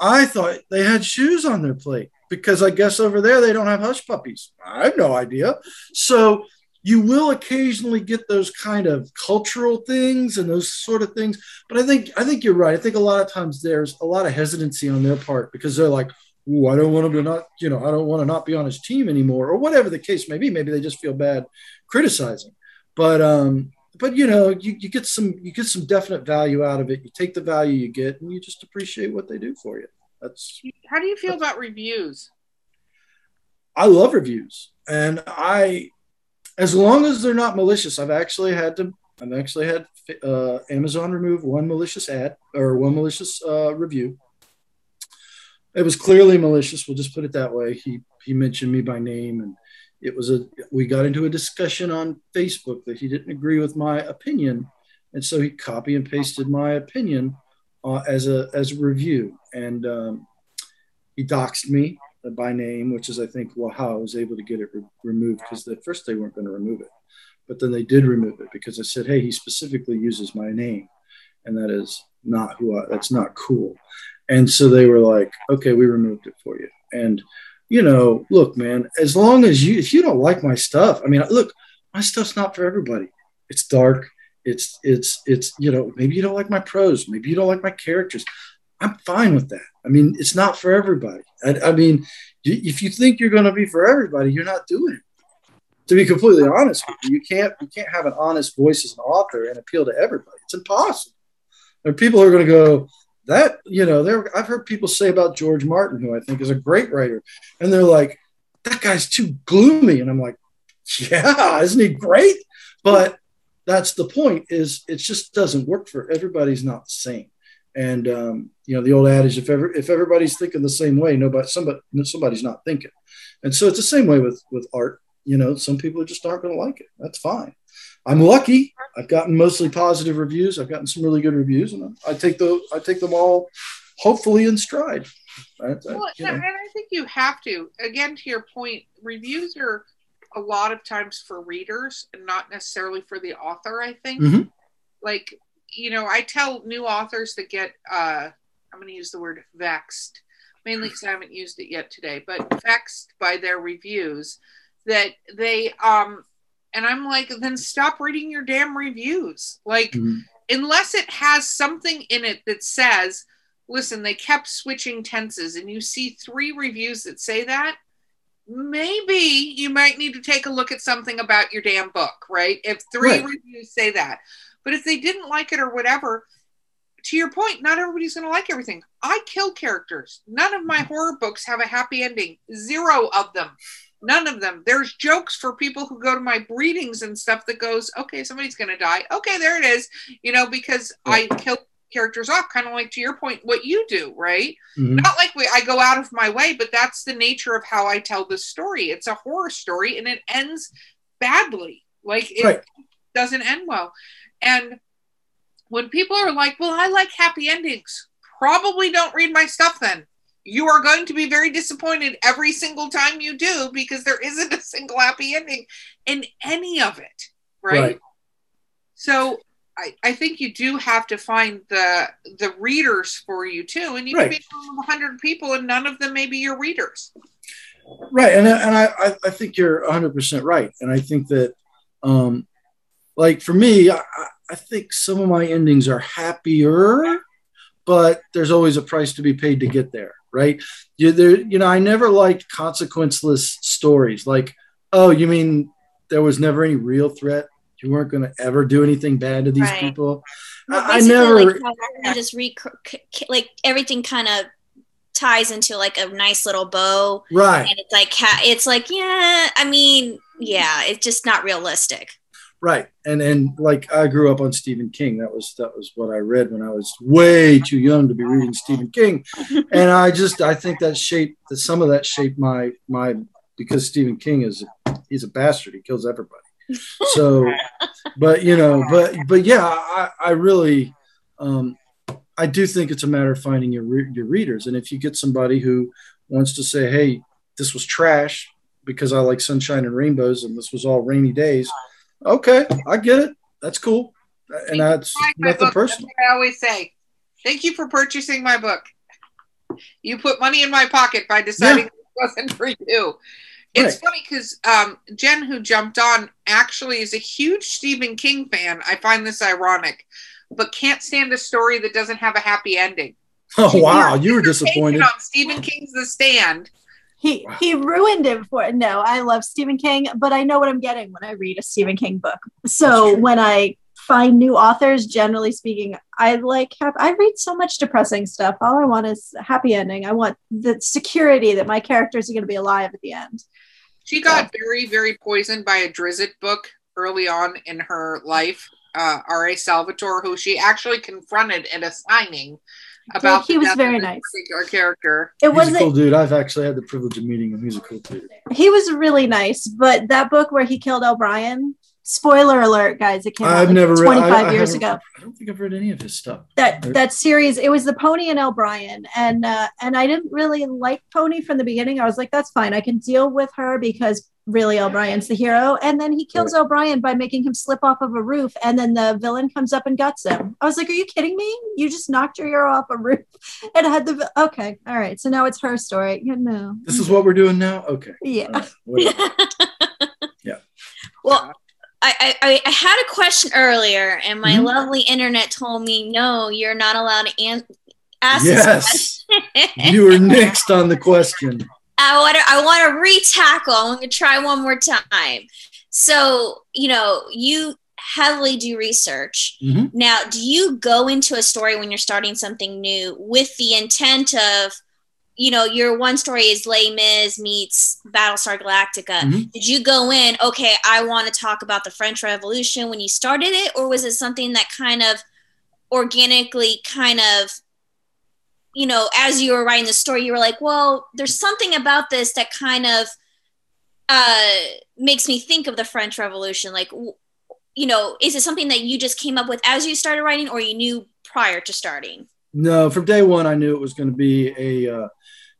"I thought they had shoes on their plate because I guess over there they don't have hush puppies. I have no idea." So you will occasionally get those kind of cultural things and those sort of things but i think i think you're right. I think a lot of times there's a lot of hesitancy on their part because they're like Ooh, i don't want him to not you know i don't want to not be on his team anymore or whatever the case may be. Maybe they just feel bad criticizing. But um but you know you, you get some you get some definite value out of it. You take the value you get and you just appreciate what they do for you. That's how do you feel about reviews? I love reviews. And i as long as they're not malicious. I've actually had to. I've actually had uh, Amazon remove one malicious ad or one malicious uh, review. It was clearly malicious. We'll just put it that way. He he mentioned me by name, and it was a. We got into a discussion on Facebook that he didn't agree with my opinion, and so he copy and pasted my opinion uh, as a as a review, and um, he doxed me Uh, by name, which is I think well how I was able to get it re- removed because at first they weren't going to remove it, but then they did remove it because I said, hey, he specifically uses my name, and that is not who I, that's not cool, and so they were like, okay, we removed it for you, and you know, look, man, as long as you if you don't like my stuff, I mean, look, my stuff's not for everybody. It's dark. It's it's it's you know maybe you don't like my prose, maybe you don't like my characters. I'm fine with that. I mean, it's not for everybody. I, I mean, if you think you're going to be for everybody, you're not doing it. To be completely honest with you, you can't you can't have an honest voice as an author and appeal to everybody. It's impossible. There are people who are going to go that you know. There, I've heard people say about George Martin, who I think is a great writer, and they're like, "That guy's too gloomy," and I'm like, "Yeah, isn't he great?" But that's the point. Is it just doesn't work for everybody's not the same. And um, you know the old adage: if ever if everybody's thinking the same way, nobody somebody somebody's not thinking. And so it's the same way with with art. You know, some people are just aren't going to like it. That's fine. I'm lucky. I've gotten mostly positive reviews. I've gotten some really good reviews, and I take those. I take them all, hopefully, in stride. I, I, well, know. and I think you have to. Again, to your point, reviews are a lot of times for readers and not necessarily for the author. I think. Mm-hmm. Like you know, I tell new authors that get, uh, I'm going to use the word vexed, mainly because I haven't used it yet today, but vexed by their reviews that they, um, and I'm like, then stop reading your damn reviews. Like, mm-hmm. unless it has something in it that says, listen, they kept switching tenses, and you see three reviews that say that, maybe you might need to take a look at something about your damn book, right? If three right. reviews say that. But if they didn't like it or whatever, to your point, not everybody's going to like everything. I kill characters. None of my horror books have a happy ending. Zero of them. None of them. There's jokes for people who go to my readings and stuff that goes, okay, somebody's going to die. Okay, there it is. You know, because I kill characters off, kind of like to your point, what you do, right? Mm-hmm. Not like we, I go out of my way, but that's the nature of how I tell the story. It's a horror story and it ends badly. Like it right. doesn't end well. And when people are like, well, I like happy endings, probably don't read my stuff then. You are going to be very disappointed every single time you do because there isn't a single happy ending in any of it. Right. right. So I, I think you do have to find the the readers for you too. And you right. can be one of hundred people and none of them may be your readers. Right, and and I I think you're 100 percent right, and I think that, um, like for me, I, I think some of my endings are happier, but there's always a price to be paid to get there, right? You there, you know, I never liked consequenceless stories. Like, oh, you mean there was never any real threat? You weren't going to ever do anything bad to these Right. people. Well, I, I never. like, just re- like everything kind of ties into like a nice little bow right. and it's like it's like yeah i mean yeah it's just not realistic right. And and like i grew up on stephen king. That was that was what i read when i was way too young to be reading stephen king. And i just i think that shaped that some of that shaped my my because stephen king is he's a bastard. He kills everybody. So but you know but but yeah i i really um i do think it's a matter of finding your re- your readers. And if you get somebody who wants to say hey this was trash because i like sunshine and rainbows and this was all rainy days okay i get it that's cool and that's nothing personal that's I always say, thank you for purchasing my book. You put money in my pocket by deciding it wasn't for you. It's Right. funny because um, Jen, who jumped on, actually is a huge Stephen King fan. I find this ironic, but can't stand a story that doesn't have a happy ending. oh wow you were disappointed On Stephen King's The Stand. He Wow. he ruined it for no. I love Stephen King, but I know what I'm getting when I read a Stephen King book. So when I find new authors, generally speaking, I like have, I read so much depressing stuff. All I want is a happy ending. I want the security that my characters are going to be alive at the end. She got very, very poisoned by a Drizzt book early on in her life. Uh, R.A. Salvatore, who she actually confronted at a signing about he was very nice. particular character. It he's a wasn't cool dude i've actually had the privilege of meeting him he's a cool dude he was really nice, but that book where he killed Elbryan, spoiler alert, guys, it came out i've like never read 25 I- I years haven't- ago. i don't think i've read any of his stuff that that series it was the pony and Elbryan and uh and i didn't really like pony from the beginning i was like that's fine i can deal with her because really Elbryan's the hero and then he kills Elbryan by making him slip off of a roof and then the villain comes up and guts him. I was like are you kidding me? You just knocked your hero off a roof and had the okay all right so now it's her story. You know this is what we're doing now? Okay. Yeah. All right, whatever. well I, I, I had a question earlier and my Mhm. lovely internet told me no you're not allowed to an- ask this yes. question. you were next on the question I want to I want to retackle. I'm going to try one more time. So, you know, you heavily do research. Mhm. Now, do you go into a story when you're starting something new with the intent of, you know, your one story is Les Mis meets Battlestar Galactica. Mhm. Did you go in, okay, I want to talk about the French Revolution when you started it, or was it something that kind of organically kind of you know, as you were writing the story, you were like, well, there's something about this that kind of uh, makes me think of the French Revolution. Like, you know, is it something that you just came up with as you started writing, or you knew prior to starting? No, from day one, I knew it was going to be a uh,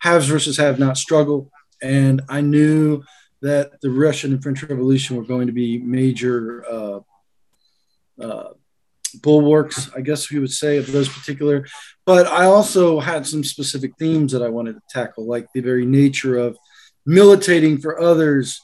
haves versus have not struggle. And I knew that the Russian and French Revolution were going to be major uh, uh, bulwarks, I guess we would say, of those particular. But I also had some specific themes that I wanted to tackle, like the very nature of militating for others,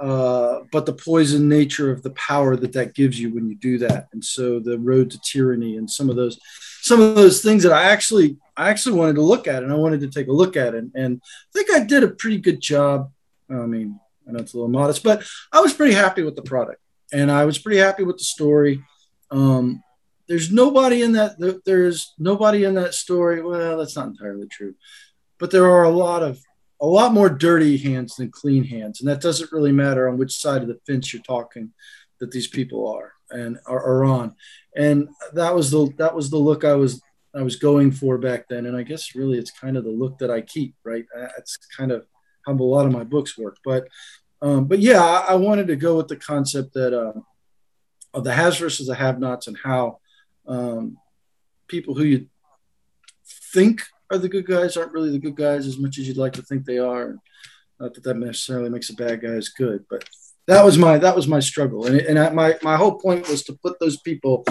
uh, but the poison nature of the power that that gives you when you do that. And so the road to tyranny and some of those some of those things that I actually I actually wanted to look at and I wanted to take a look at it. And I think I did a pretty good job. I mean, I know it's a little modest, but I was pretty happy with the product and I was pretty happy with the story. Um, there's nobody in that there- there's nobody in that story. Well, that's not entirely true, but there are a lot of a lot more dirty hands than clean hands, and that doesn't really matter on which side of the fence you're talking that these people are and are, are on. And that was the that was the look I was I was going for back then, and I guess really it's kind of the look that I keep. Right, that's kind of how a lot of my books work, but um, but yeah, I, I wanted to go with the concept that uh, of the has versus the have-nots and how um, people who you think are the good guys aren't really the good guys as much as you'd like to think they are. Not that that necessarily makes a bad guy as good, but that was my that was my struggle, and and I, my my whole point was to put those people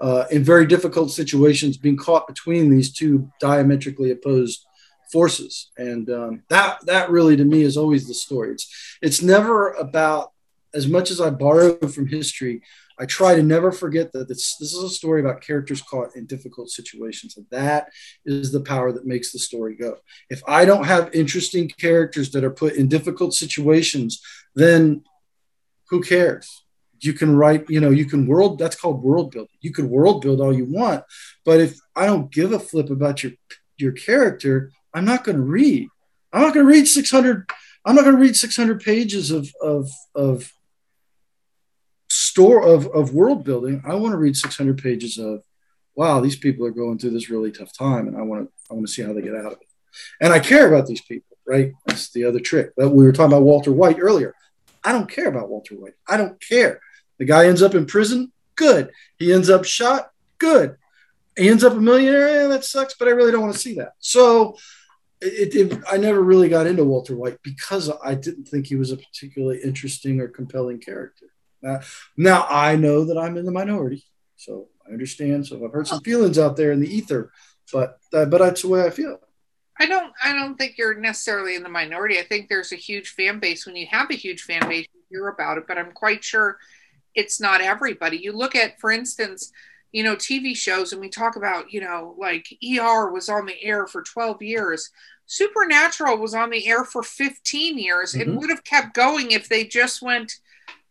uh, in very difficult situations, being caught between these two diametrically opposed forces, and um, that that really to me is always the story. It's it's never about as much as I borrow from history. I try to never forget that this, this is a story about characters caught in difficult situations. And that is the power that makes the story go. If I don't have interesting characters that are put in difficult situations, then who cares? You can write, you know, you can world, that's called world building. You can world build all you want. But if I don't give a flip about your, your character, I'm not going to read. I'm not going to read 600. I'm not going to read 600 pages of, of, of store of, of world building, I want to read 600 pages of, wow, these people are going through this really tough time, and I want to I want to see how they get out of it. And I care about these people, right? That's the other trick. That we were talking about Walter White earlier. I don't care about Walter White. I don't care. The guy ends up in prison. Good. He ends up shot. Good. He ends up a millionaire. Yeah, that sucks, but I really don't want to see that. So it, it, I never really got into Walter White because I didn't think he was a particularly interesting or compelling character. Uh, now I know that I'm in the minority, so I understand. So I've heard some feelings out there in the ether, but uh, but that's the way I feel. I don't I don't think you're necessarily in the minority. I think there's a huge fan base. When you have a huge fan base, you hear about it, but I'm quite sure it's not everybody. You look at, for instance, you know, TV shows, and we talk about, you know, like ER was on the air for 12 years. Supernatural was on the air for 15 years. Mm-hmm. It would have kept going if they just went,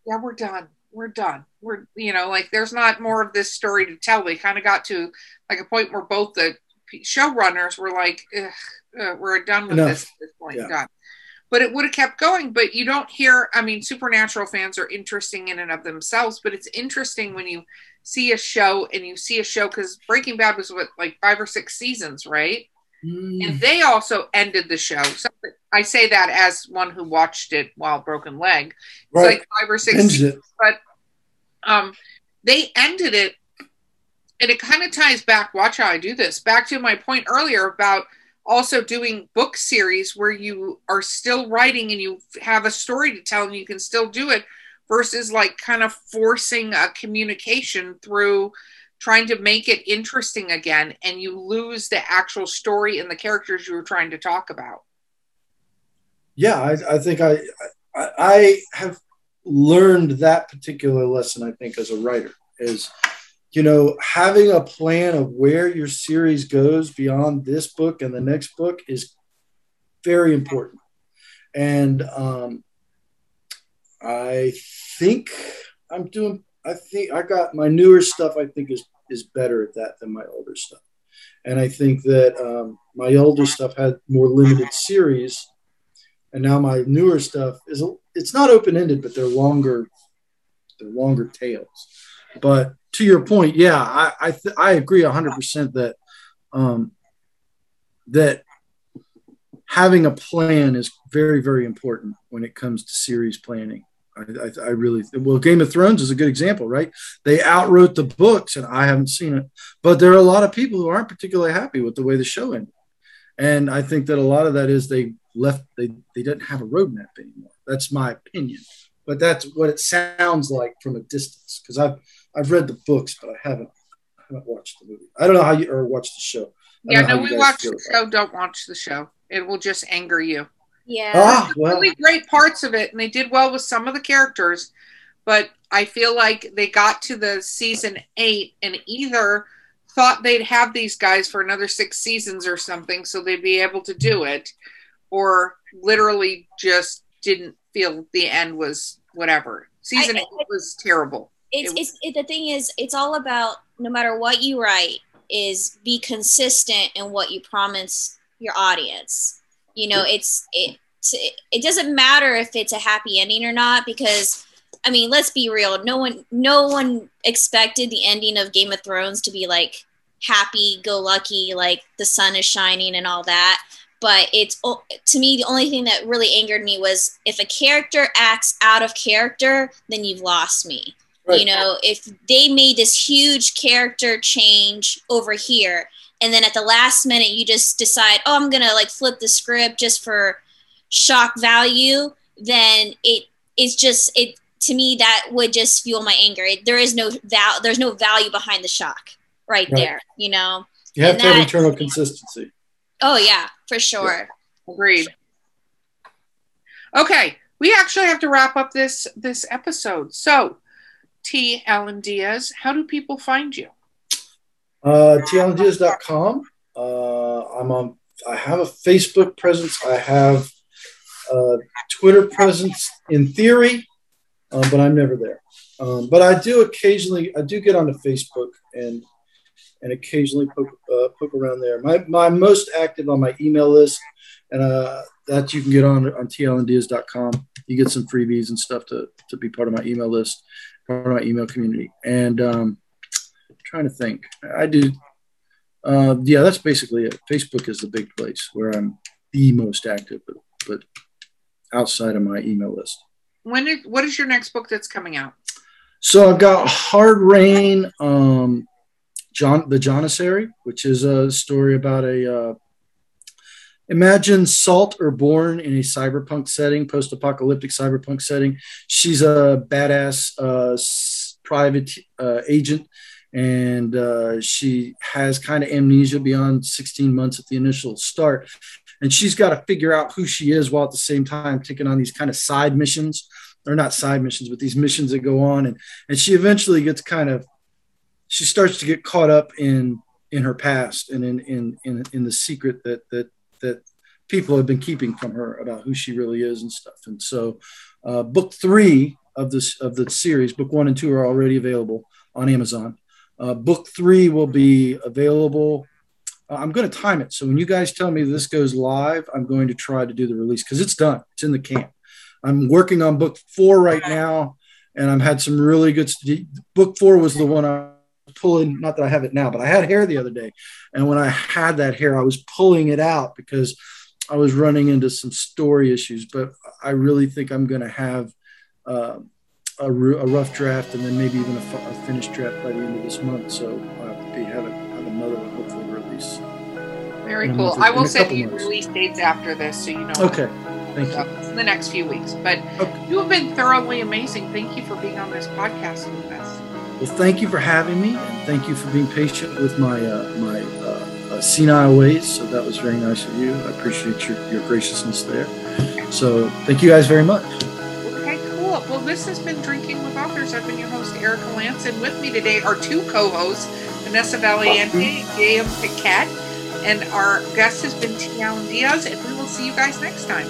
yeah, we're done. We're done. We're, you know, like there's not more of this story to tell. They kind of got to like a point where both the showrunners were like, uh, we're done with Enough. this at this point. Yeah. Done. But it would have kept going. But you don't hear, I mean, Supernatural fans are interesting in and of themselves, but it's interesting when you see a show and you see a show because Breaking Bad was what, like five or six seasons, right? Mm. And they also ended the show. So I say that as one who watched it while broken leg. Right. It's like five or six seasons, but um, they ended it, and it kind of ties back. Watch how I do this. Back to my point earlier about also doing book series where you are still writing and you have a story to tell and you can still do it versus like kind of forcing a communication through trying to make it interesting again and you lose the actual story and the characters you were trying to talk about. Yeah i, I think I, I, I have learned that particular lesson i think as a writer is you know having a plan of where your series goes beyond this book and the next book is very important. And um, i think i'm doing I think I got my newer stuff. I think is is better at that than my older stuff, and I think that um, my older stuff had more limited series, and now my newer stuff is it's not open ended, but they're longer, they're longer tales. But to your point, yeah, I I, th- I agree hundred percent that um, that having a plan is very very important when it comes to series planning I, I, I, really well game of thrones is a good example right? They outwrote the books and i haven't seen it. But there are a lot of people who aren't particularly happy with the way the show ended. And i think that a lot of that is they left they, they didn't have a roadmap anymore. That's my opinion. But that's what it sounds like from a distance because i've i've read the books but i haven't I haven't watched the movie. I don't know how you or watched the show. Yeah no we watch the show don't watch the show. It will just anger you yeah. Ah, well. Really great parts of it, and they did well with some of the characters. But I feel like they got to the season eight and either thought they'd have these guys for another six seasons or something, so they'd be able to do it, or literally just didn't feel the end was whatever. Season I, eight was terrible. It's, it was, it's it, the thing is, it's all about no matter what you write, is be consistent in what you promise your audience you know it's it it doesn't matter if it's a happy ending or not because i mean let's be real. No one no one expected the ending of game of thrones to be like happy go lucky like the sun is shining and all that. But it's to me the only thing that really angered me was if a character acts out of character then you've lost me. Right. you know if they made this huge character change over here and then at the last minute you just decide oh i'm gonna like flip the script just for shock value then it is just it to me that would just fuel my anger it, there is no val there's no value behind the shock right, right. there you know you have and to that, have internal consistency oh yeah For sure. Agreed. Okay, we actually have to wrap up this this episode. So, T. Alan Diaz, how do people find you? Uh. Uh, I'm on. I have a Facebook presence. I have a Twitter presence in theory, um, but I'm never there. Um, but I do occasionally. I do get onto Facebook and and occasionally poke, uh, poke around there. My my most active on my email list, and uh, that you can get on on tlndiaz.com. You get some freebies and stuff to to be part of my email list, part of my email community, and um, trying to think. I do. Uh, yeah, that's basically it. Facebook is the big place where I'm the most active, but, but outside of my email list. When is, what is your next book that's coming out? So I've got Hard Rain, um, John the Janissary, which is a story about a uh, imagine Salt or Bourne in a cyberpunk setting, post-apocalyptic cyberpunk setting. She's a badass uh, private uh, agent and uh, she has kind of amnesia beyond 16 months at the initial start. And she's got to figure out who she is while at the same time taking on these kind of side missions. Or not side missions but these missions that go on. And and she eventually gets kind of she starts to get caught up in in her past and in in in, in the secret that that that people have been keeping from her about who she really is and stuff. And so uh, book three of this of the series book one and two are already available on amazon uh, book three will be available. Uh, I'm going to time it. So when you guys tell me this goes live, I'm going to try to do the release because it's done. It's in the camp. I'm working on book four right now, and I've had some really good. St- book four was the one I was pulling. Not that I have it now, but I had hair the other day, and when I had that hair, I was pulling it out because I was running into some story issues. But I really think I'm going to have. Uh, a, a, rough draft and then maybe even a, a, finished draft by the end of this month. So I'll be have, a, have another hopefully release. Very cool. I will send you months. release dates after this so you know. Okay. Thank you. In the next few weeks. But okay. you have been thoroughly amazing. Thank you for being on this podcast with us. Well, thank you for having me, and thank you for being patient with my uh, my uh, uh, senile ways. So that was very nice of you. I appreciate your, your graciousness there. So thank you guys very much. This has been Drinking with Authors. I've been your host, Erica Lance, and with me today are two co-hosts, Vanessa Valiente and J.M. Piquet. And our guest has been T. Alan Diaz, and we will see you guys next time.